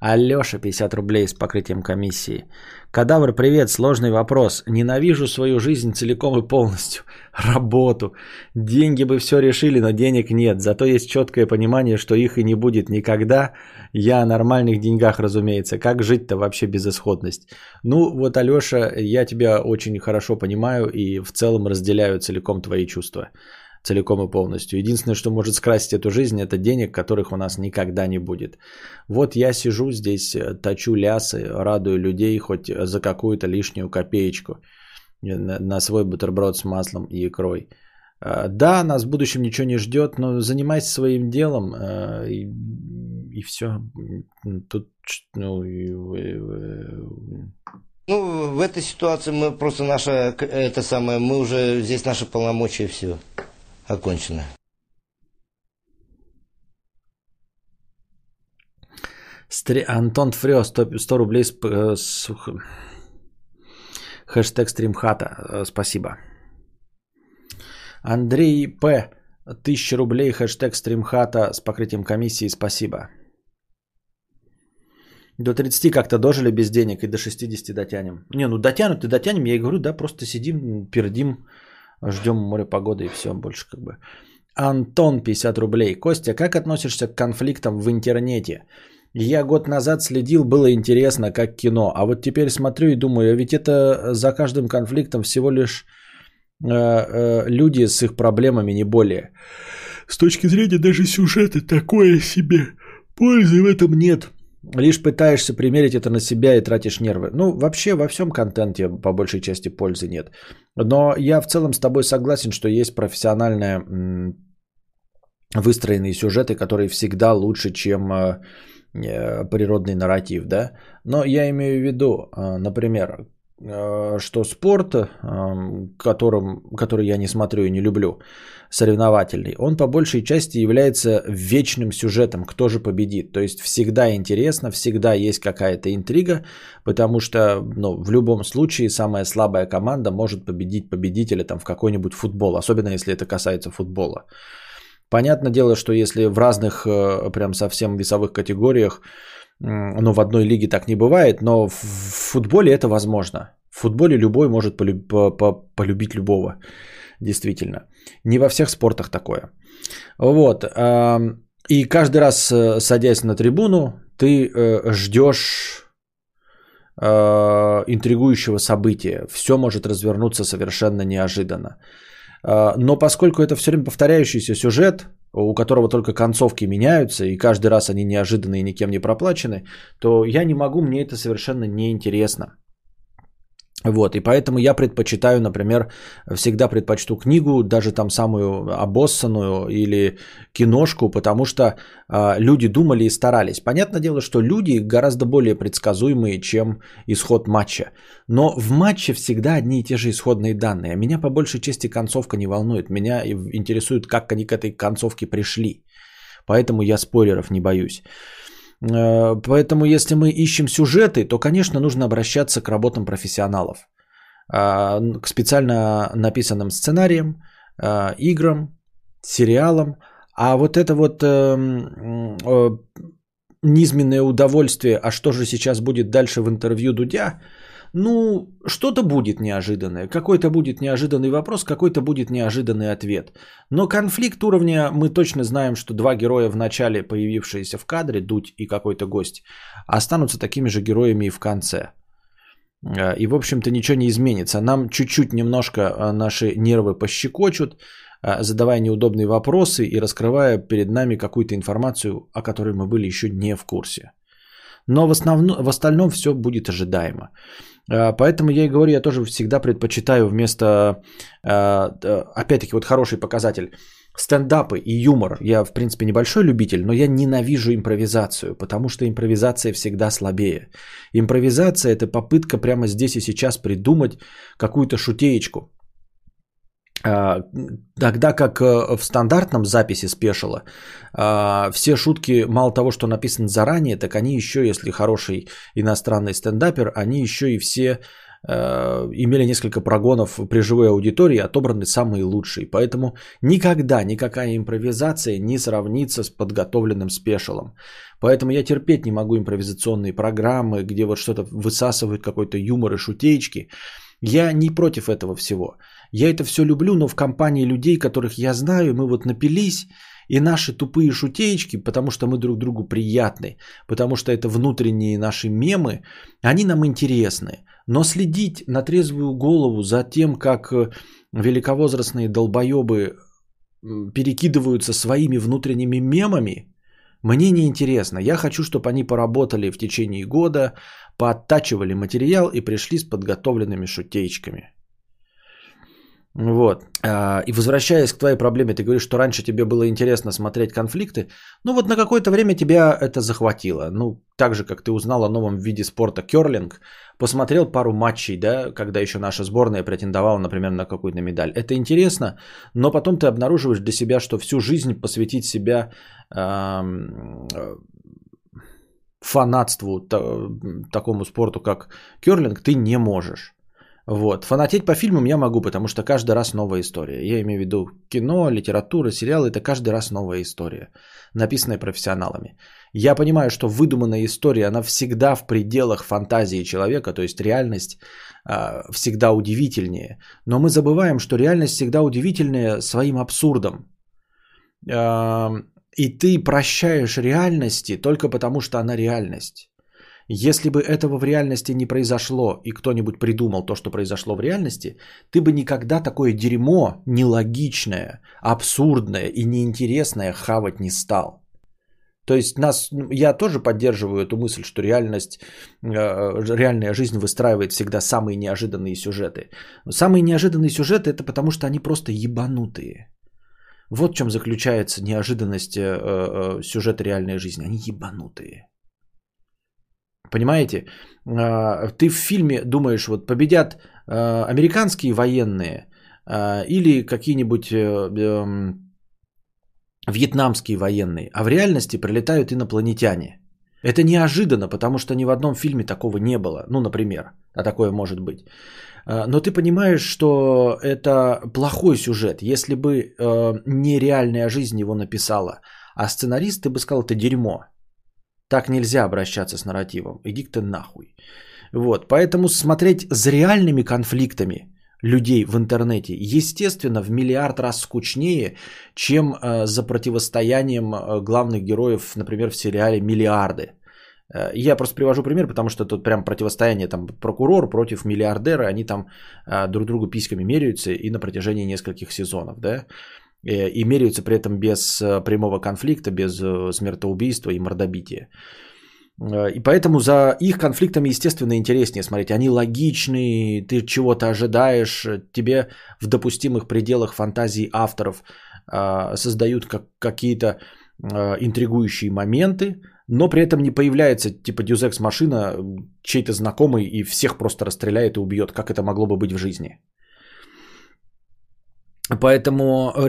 Алёша, 50 рублей с покрытием комиссии. Кадавр, привет, сложный вопрос. Ненавижу свою жизнь целиком и полностью. Работу. Деньги бы все решили, но денег нет. Зато есть четкое понимание, что их и не будет никогда. Я о нормальных деньгах, разумеется. Как жить-то вообще безысходность? Ну вот, Алёша, я тебя очень хорошо понимаю и в целом разделяю целиком твои чувства целиком и полностью. Единственное, что может скрасить эту жизнь, это денег, которых у нас никогда не будет. Вот я сижу здесь, э, точу лясы, радую людей хоть за какую-то лишнюю копеечку на, на свой бутерброд с маслом и икрой. Э, да, нас в будущем ничего не ждет, но занимайся своим делом э, и, и все. Тут ну, ну, в этой ситуации мы просто наша, это самое, мы уже здесь наши полномочия все окончено. Стри... Антон Фрё, 100, 100 рублей с, э, с... хэштег стримхата. Э, спасибо. Андрей П. 1000 рублей, хэштег стримхата с покрытием комиссии. Спасибо. До 30 как-то дожили без денег и до 60 дотянем. Не, ну дотянут и дотянем. Я и говорю, да, просто сидим, пердим Ждем море погоды и все, больше как бы. Антон, 50 рублей. Костя, как относишься к конфликтам в интернете? Я год назад следил, было интересно, как кино. А вот теперь смотрю и думаю, ведь это за каждым конфликтом всего лишь э, э, люди с их проблемами, не более. С точки зрения даже сюжета такое себе. Пользы в этом нет. Лишь пытаешься примерить это на себя и тратишь нервы. Ну, вообще во всем контенте по большей части пользы нет. Но я в целом с тобой согласен, что есть профессиональные выстроенные сюжеты, которые всегда лучше, чем э, э, природный нарратив, да. Но я имею в виду, э, например, что спорт, которым, который я не смотрю и не люблю, соревновательный, он по большей части является вечным сюжетом, кто же победит. То есть всегда интересно, всегда есть какая-то интрига, потому что ну, в любом случае самая слабая команда может победить победителя там, в какой-нибудь футбол, особенно если это касается футбола. Понятное дело, что если в разных э, прям совсем весовых категориях, ну в одной лиге так не бывает, но в футболе это возможно. В футболе любой может полюбить любого действительно. Не во всех спортах такое. Вот. И каждый раз, э, садясь на трибуну, ты э, ждешь э, интригующего события. Все может развернуться совершенно неожиданно. Но поскольку это все время повторяющийся сюжет, у которого только концовки меняются, и каждый раз они неожиданные никем не проплачены, то я не могу, мне это совершенно неинтересно. Вот, и поэтому я предпочитаю, например, всегда предпочту книгу, даже там самую обоссанную или киношку, потому что э, люди думали и старались. Понятное дело, что люди гораздо более предсказуемые, чем исход матча. Но в матче всегда одни и те же исходные данные. Меня по большей части концовка не волнует. Меня интересует, как они к этой концовке пришли. Поэтому я спойлеров не боюсь. Э, поэтому если мы ищем сюжеты, то, конечно, нужно обращаться к работам профессионалов. А, к специально написанным сценариям, а, играм, сериалам. А вот это вот эм, низменное удовольствие, а что же сейчас будет дальше в интервью Дудя, ну, что-то будет неожиданное, какой-то будет неожиданный вопрос, какой-то будет неожиданный ответ. Но конфликт уровня, мы точно знаем, что два героя в начале, появившиеся в кадре, Дудь и какой-то гость, останутся такими же героями и в конце. Э, И, в общем-то, ничего не изменится. Нам чуть-чуть немножко э, наши нервы пощекочут, э, задавая неудобные вопросы и раскрывая перед нами какую-то информацию, о которой мы были еще не в курсе. Но в, основном, в остальном все будет ожидаемо. Э, Поэтому я и говорю, я тоже всегда предпочитаю вместо, э, опять-таки, вот хороший показатель, стендапы и юмор. Я, в принципе, небольшой любитель, но я ненавижу импровизацию, потому что импровизация всегда слабее. Импровизация – это попытка прямо здесь и сейчас придумать какую-то шутеечку. А, Тогда как э, в стандартном записи спешила, а, все шутки мало того, что написаны заранее, так они еще, если хороший иностранный стендапер, они еще и все э, имели несколько прогонов при живой аудитории, отобраны самые лучшие. Поэтому никогда никакая импровизация не сравнится с подготовленным спешалом. Поэтому я терпеть не могу импровизационные программы, где вот что-то высасывают какой-то юмор и шутеечки. Я не против этого всего. Я это все люблю, но в компании людей, которых я знаю, мы вот напились, и наши тупые шутеечки, потому что мы друг другу приятны, потому что это внутренние наши мемы, они нам интересны. Но следить на трезвую голову за тем, как э, великовозрастные долбоебы перекидываются своими внутренними мемами, мне не интересно. Я хочу, чтобы они поработали в течение года, пооттачивали материал и пришли с подготовленными шутеечками. Вот. А, И возвращаясь к твоей проблеме, ты говоришь, что раньше тебе было интересно смотреть конфликты. Ну вот на какое-то время тебя это захватило. Ну, так же, как ты узнал о новом виде спорта керлинг, посмотрел пару матчей, да, когда еще наша сборная претендовала, например, на какую-то медаль. Это интересно, но потом ты обнаруживаешь для себя, что всю жизнь посвятить себя фанатству та- такому спорту, как керлинг, ты не можешь. Вот. Фанатеть по фильмам я могу, потому что каждый раз новая история. Я имею в виду кино, литература, сериалы, это каждый раз новая история, написанная профессионалами. Я понимаю, что выдуманная история, она всегда в пределах фантазии человека, то есть реальность а, всегда удивительнее. Но мы забываем, что реальность всегда удивительнее своим абсурдом. А, и ты прощаешь реальности только потому, что она реальность. Если бы этого в реальности не произошло, и кто-нибудь придумал то, что произошло в реальности, ты бы никогда такое дерьмо нелогичное, абсурдное и неинтересное хавать не стал. То есть нас, ну, я тоже поддерживаю эту мысль, что реальность, э, реальная жизнь выстраивает всегда самые неожиданные сюжеты. Самые неожиданные сюжеты это потому, что они просто ебанутые. Вот в чем заключается неожиданность э, э, сюжета реальной жизни. Они ебанутые. Понимаете? А, Ты в фильме думаешь, вот победят а, американские военные а, или какие-нибудь э, эм, вьетнамские военные, а в реальности прилетают инопланетяне. Это неожиданно, потому что ни в одном фильме такого не было. Ну, например, а такое может быть. Но ты понимаешь, что это плохой сюжет. Если бы э, не реальная жизнь его написала, а сценарист, ты бы сказал, это дерьмо. Так нельзя обращаться с нарративом. Иди ты нахуй. Вот, поэтому смотреть за реальными конфликтами людей в интернете, естественно, в миллиард раз скучнее, чем э, за противостоянием э, главных героев, например, в сериале «Миллиарды». Э, Я просто привожу пример, потому что тут прям противостояние там прокурор против миллиардера, они там друг другу письками меряются и на протяжении нескольких сезонов, да, и меряются при этом без э, прямого конфликта, без э, смертоубийства и мордобития. Э, И поэтому за их конфликтами, естественно, интереснее смотреть. Они логичные, ты чего-то ожидаешь, тебе в допустимых пределах фантазии авторов э, создают как, какие-то э, интригующие моменты, но при этом не появляется типа Ex машина, чей-то знакомый и всех просто расстреляет и убьет, как это могло бы быть в жизни. Поэтому э,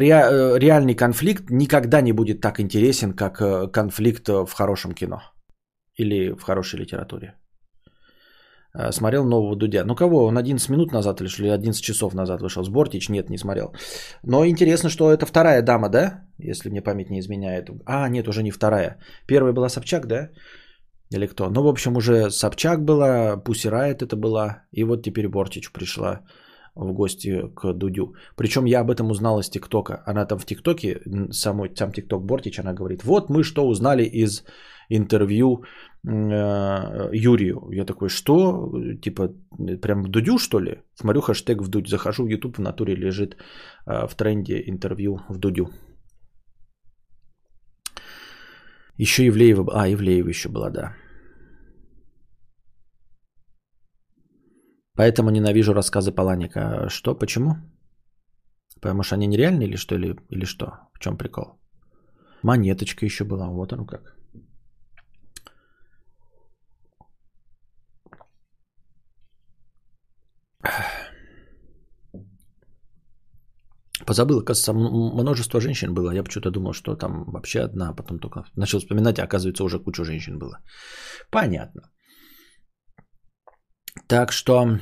реальный конфликт никогда не будет так интересен, как э, конфликт в хорошем кино или в хорошей литературе. Э, смотрел нового Дудя. Ну кого? Он 11 минут назад или что ли 11 часов назад вышел. С Бортич? Нет, не смотрел. Но интересно, что это вторая дама, да? Если мне память не изменяет. А, нет, уже не вторая. Первая была Собчак, да? Или кто? Ну, в общем, уже Собчак была, Пусси Райт это была. И вот теперь Бортич пришла в гости к Дудю. Причем я об этом узнал из ТикТока. Она там в ТикТоке, самой, сам ТикТок Бортич, она говорит, вот мы что узнали из интервью э, Юрию. Я такой, что? Типа, прям в Дудю, что ли? Смотрю хэштег в Дудь. Захожу в YouTube, в натуре лежит э, в тренде интервью в Дудю. Еще Ивлеева, а, Ивлеева еще была, да. Поэтому ненавижу рассказы Паланика. Что, почему? Потому что они нереальные или что? Или, или что? В чем прикол? Монеточка еще была. Вот оно как. Позабыл, оказывается, множество женщин было. Я почему-то думал, что там вообще одна, а потом только начал вспоминать, а оказывается, уже куча женщин было. Понятно. Так что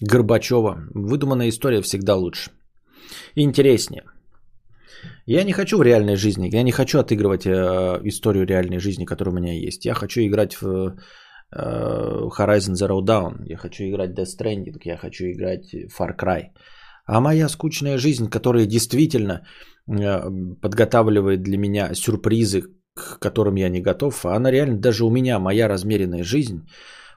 Горбачева. Выдуманная история всегда лучше. интереснее. Я не хочу в реальной жизни, я не хочу отыгрывать э, историю реальной жизни, которая у меня есть. Я хочу играть в э, Horizon Zero Dawn, я хочу играть Death Stranding, я хочу играть Far Cry. А моя скучная жизнь, которая действительно э, подготавливает для меня сюрпризы, к которым я не готов, она реально даже у меня, моя размеренная жизнь,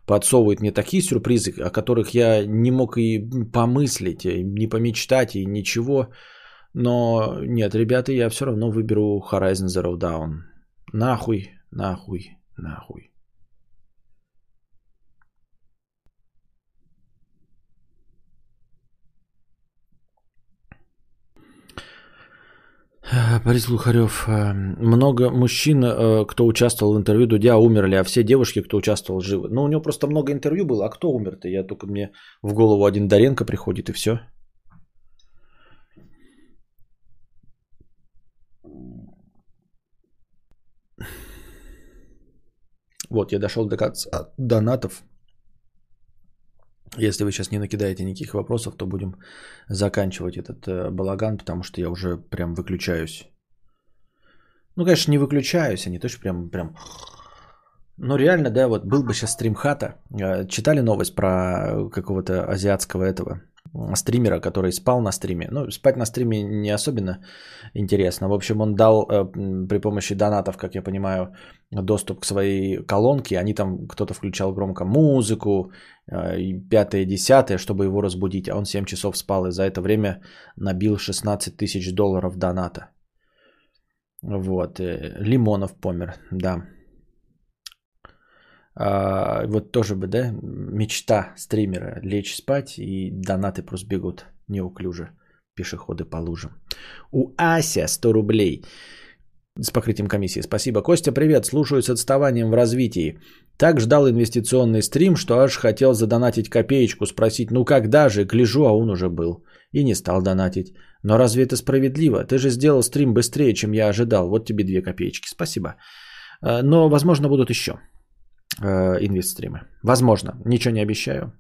подсовывает мне такие сюрпризы, о которых я не мог и помыслить, не помечтать и ничего. Но нет, ребята, я все равно выберу Horizon Zero Dawn. Нахуй, нахуй, нахуй. Борис Лухарев. Э, много мужчин, э, кто участвовал в интервью Дудя, умерли, а все девушки, кто участвовал, живы. Ну, у него просто много интервью было. А кто умер-то? Я только мне в голову один Доренко приходит и все. Вот, я дошел до конца донатов. Если вы сейчас не накидаете никаких вопросов, то будем заканчивать этот э, балаган, потому что я уже прям выключаюсь. Ну, конечно, не выключаюсь, а не то, что прям, прям... Ну, реально, да, вот был бы сейчас стрим хата. Э, читали новость про какого-то азиатского этого стримера, который спал на стриме. Ну, спать на стриме не особенно интересно. В общем, он дал э, при помощи донатов, как я понимаю, доступ к своей колонке. Они там, кто-то включал громко музыку, э, пятое, десятое, чтобы его разбудить. А он 7 часов спал и за это время набил 16 тысяч долларов доната. Вот. Э, Лимонов помер, да. А, вот тоже бы, да, мечта стримера лечь спать и донаты просто бегут неуклюже. Пешеходы по лужам. У Ася 100 рублей с покрытием комиссии. Спасибо. Костя, привет. Слушаю с отставанием в развитии. Так ждал инвестиционный стрим, что аж хотел задонатить копеечку, спросить, ну когда же, гляжу, а он уже был. И не стал донатить. Но разве это справедливо? Ты же сделал стрим быстрее, чем я ожидал. Вот тебе две копеечки. Спасибо. А, но, возможно, будут еще. Э, инвестстримы. Возможно, ничего не обещаю.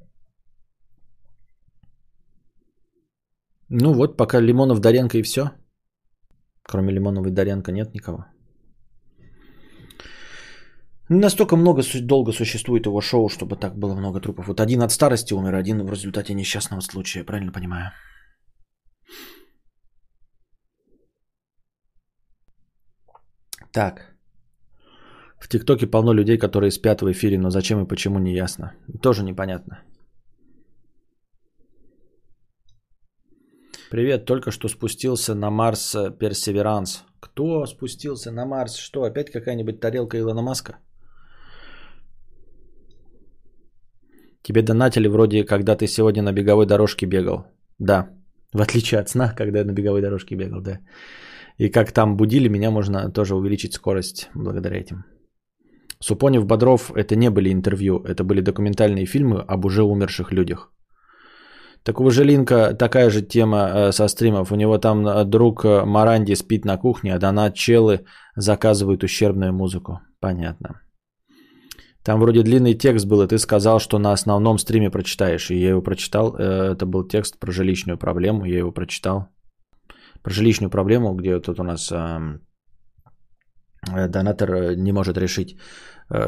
Ну вот, пока Лимонов, Доренко и все. Кроме Лимонова и Доренко нет никого. Настолько много, долго существует его шоу, чтобы так было много трупов. Вот один от старости умер, один в результате несчастного случая, правильно понимаю? Так. В ТикТоке полно людей, которые спят в эфире, но зачем и почему не ясно. Тоже непонятно. Привет, только что спустился на Марс э, Персеверанс. Кто спустился на Марс? Что, опять какая-нибудь тарелка Илона Маска? Тебе донатили вроде, когда ты сегодня на беговой дорожке бегал. Да, в отличие от сна, когда я на беговой дорожке бегал, да. И как там будили, меня можно тоже увеличить скорость благодаря этим. Супонев, Бодров – это не были интервью, это были документальные фильмы об уже умерших людях. Так у Желинка такая же тема э, со стримов. У него там э, друг э, Маранди спит на кухне, а донат челы заказывают ущербную музыку. Понятно. Там вроде длинный текст был, и ты сказал, что на основном стриме прочитаешь. И я его прочитал. Это был текст про жилищную проблему. Я его прочитал. Про жилищную проблему, где тут у нас эм, донатор не может решить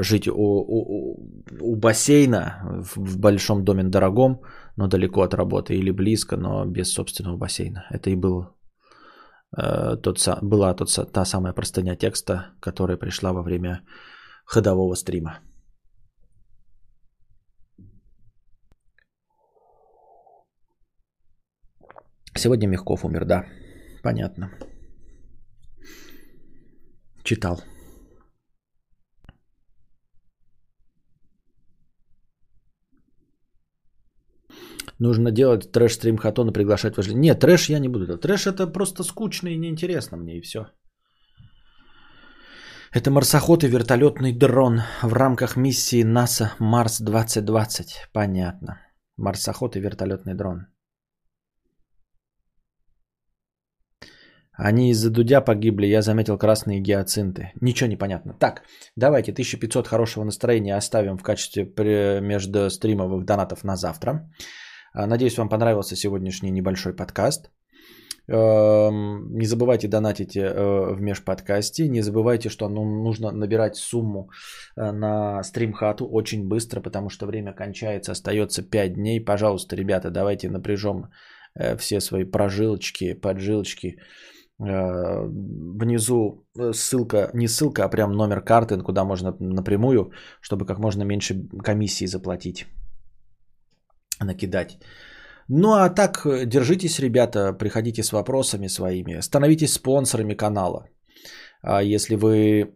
жить у, у, у- бассейна в, большом доме дорогом, но далеко от работы, или близко, но без собственного бассейна. Это и был, э, тот, была тот, та самая простыня текста, которая пришла во время ходового стрима. Сегодня Мягков умер, да. Понятно. Читал. Нужно делать трэш-стрим хатон и приглашать вождей. Нет, трэш я не буду делать. Трэш это просто скучно и неинтересно мне, и все. Это марсоход и вертолетный дрон в рамках миссии НАСА Марс 2020. Понятно. Марсоход и вертолетный дрон. Они из-за Дудя погибли, я заметил красные гиацинты. Ничего не понятно. Так, давайте 1500 хорошего настроения оставим в качестве между стримовых донатов на завтра. А, Надеюсь, вам понравился сегодняшний небольшой подкаст. Эм, Не забывайте донатить э, в межподкасте. Не забывайте, что ну, нужно набирать сумму э, на стримхату очень быстро, потому что время кончается, остается 5 дней. Пожалуйста, ребята, давайте напряжем э, все свои прожилочки, поджилочки. Внизу ссылка, не ссылка, а прям номер карты, куда можно напрямую, чтобы как можно меньше комиссии заплатить накидать. Ну а так, держитесь, ребята, приходите с вопросами своими, становитесь спонсорами канала. А если вы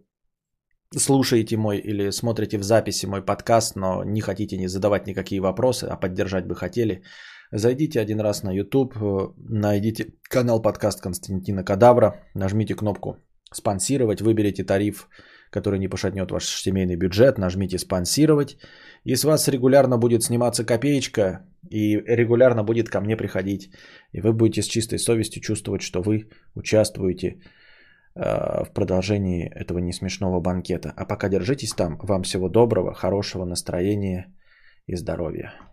слушаете мой или смотрите в записи мой подкаст, но не хотите не задавать никакие вопросы, а поддержать бы хотели, зайдите один раз на YouTube, найдите канал подкаст Константина Кадавра, нажмите кнопку «Спонсировать», выберите тариф, который не пошатнет ваш семейный бюджет, нажмите «Спонсировать», и с вас регулярно будет сниматься копеечка, и регулярно будет ко мне приходить. И вы будете с чистой совестью чувствовать, что вы участвуете э, в продолжении этого несмешного банкета. А пока держитесь там. Вам всего доброго, хорошего настроения и здоровья.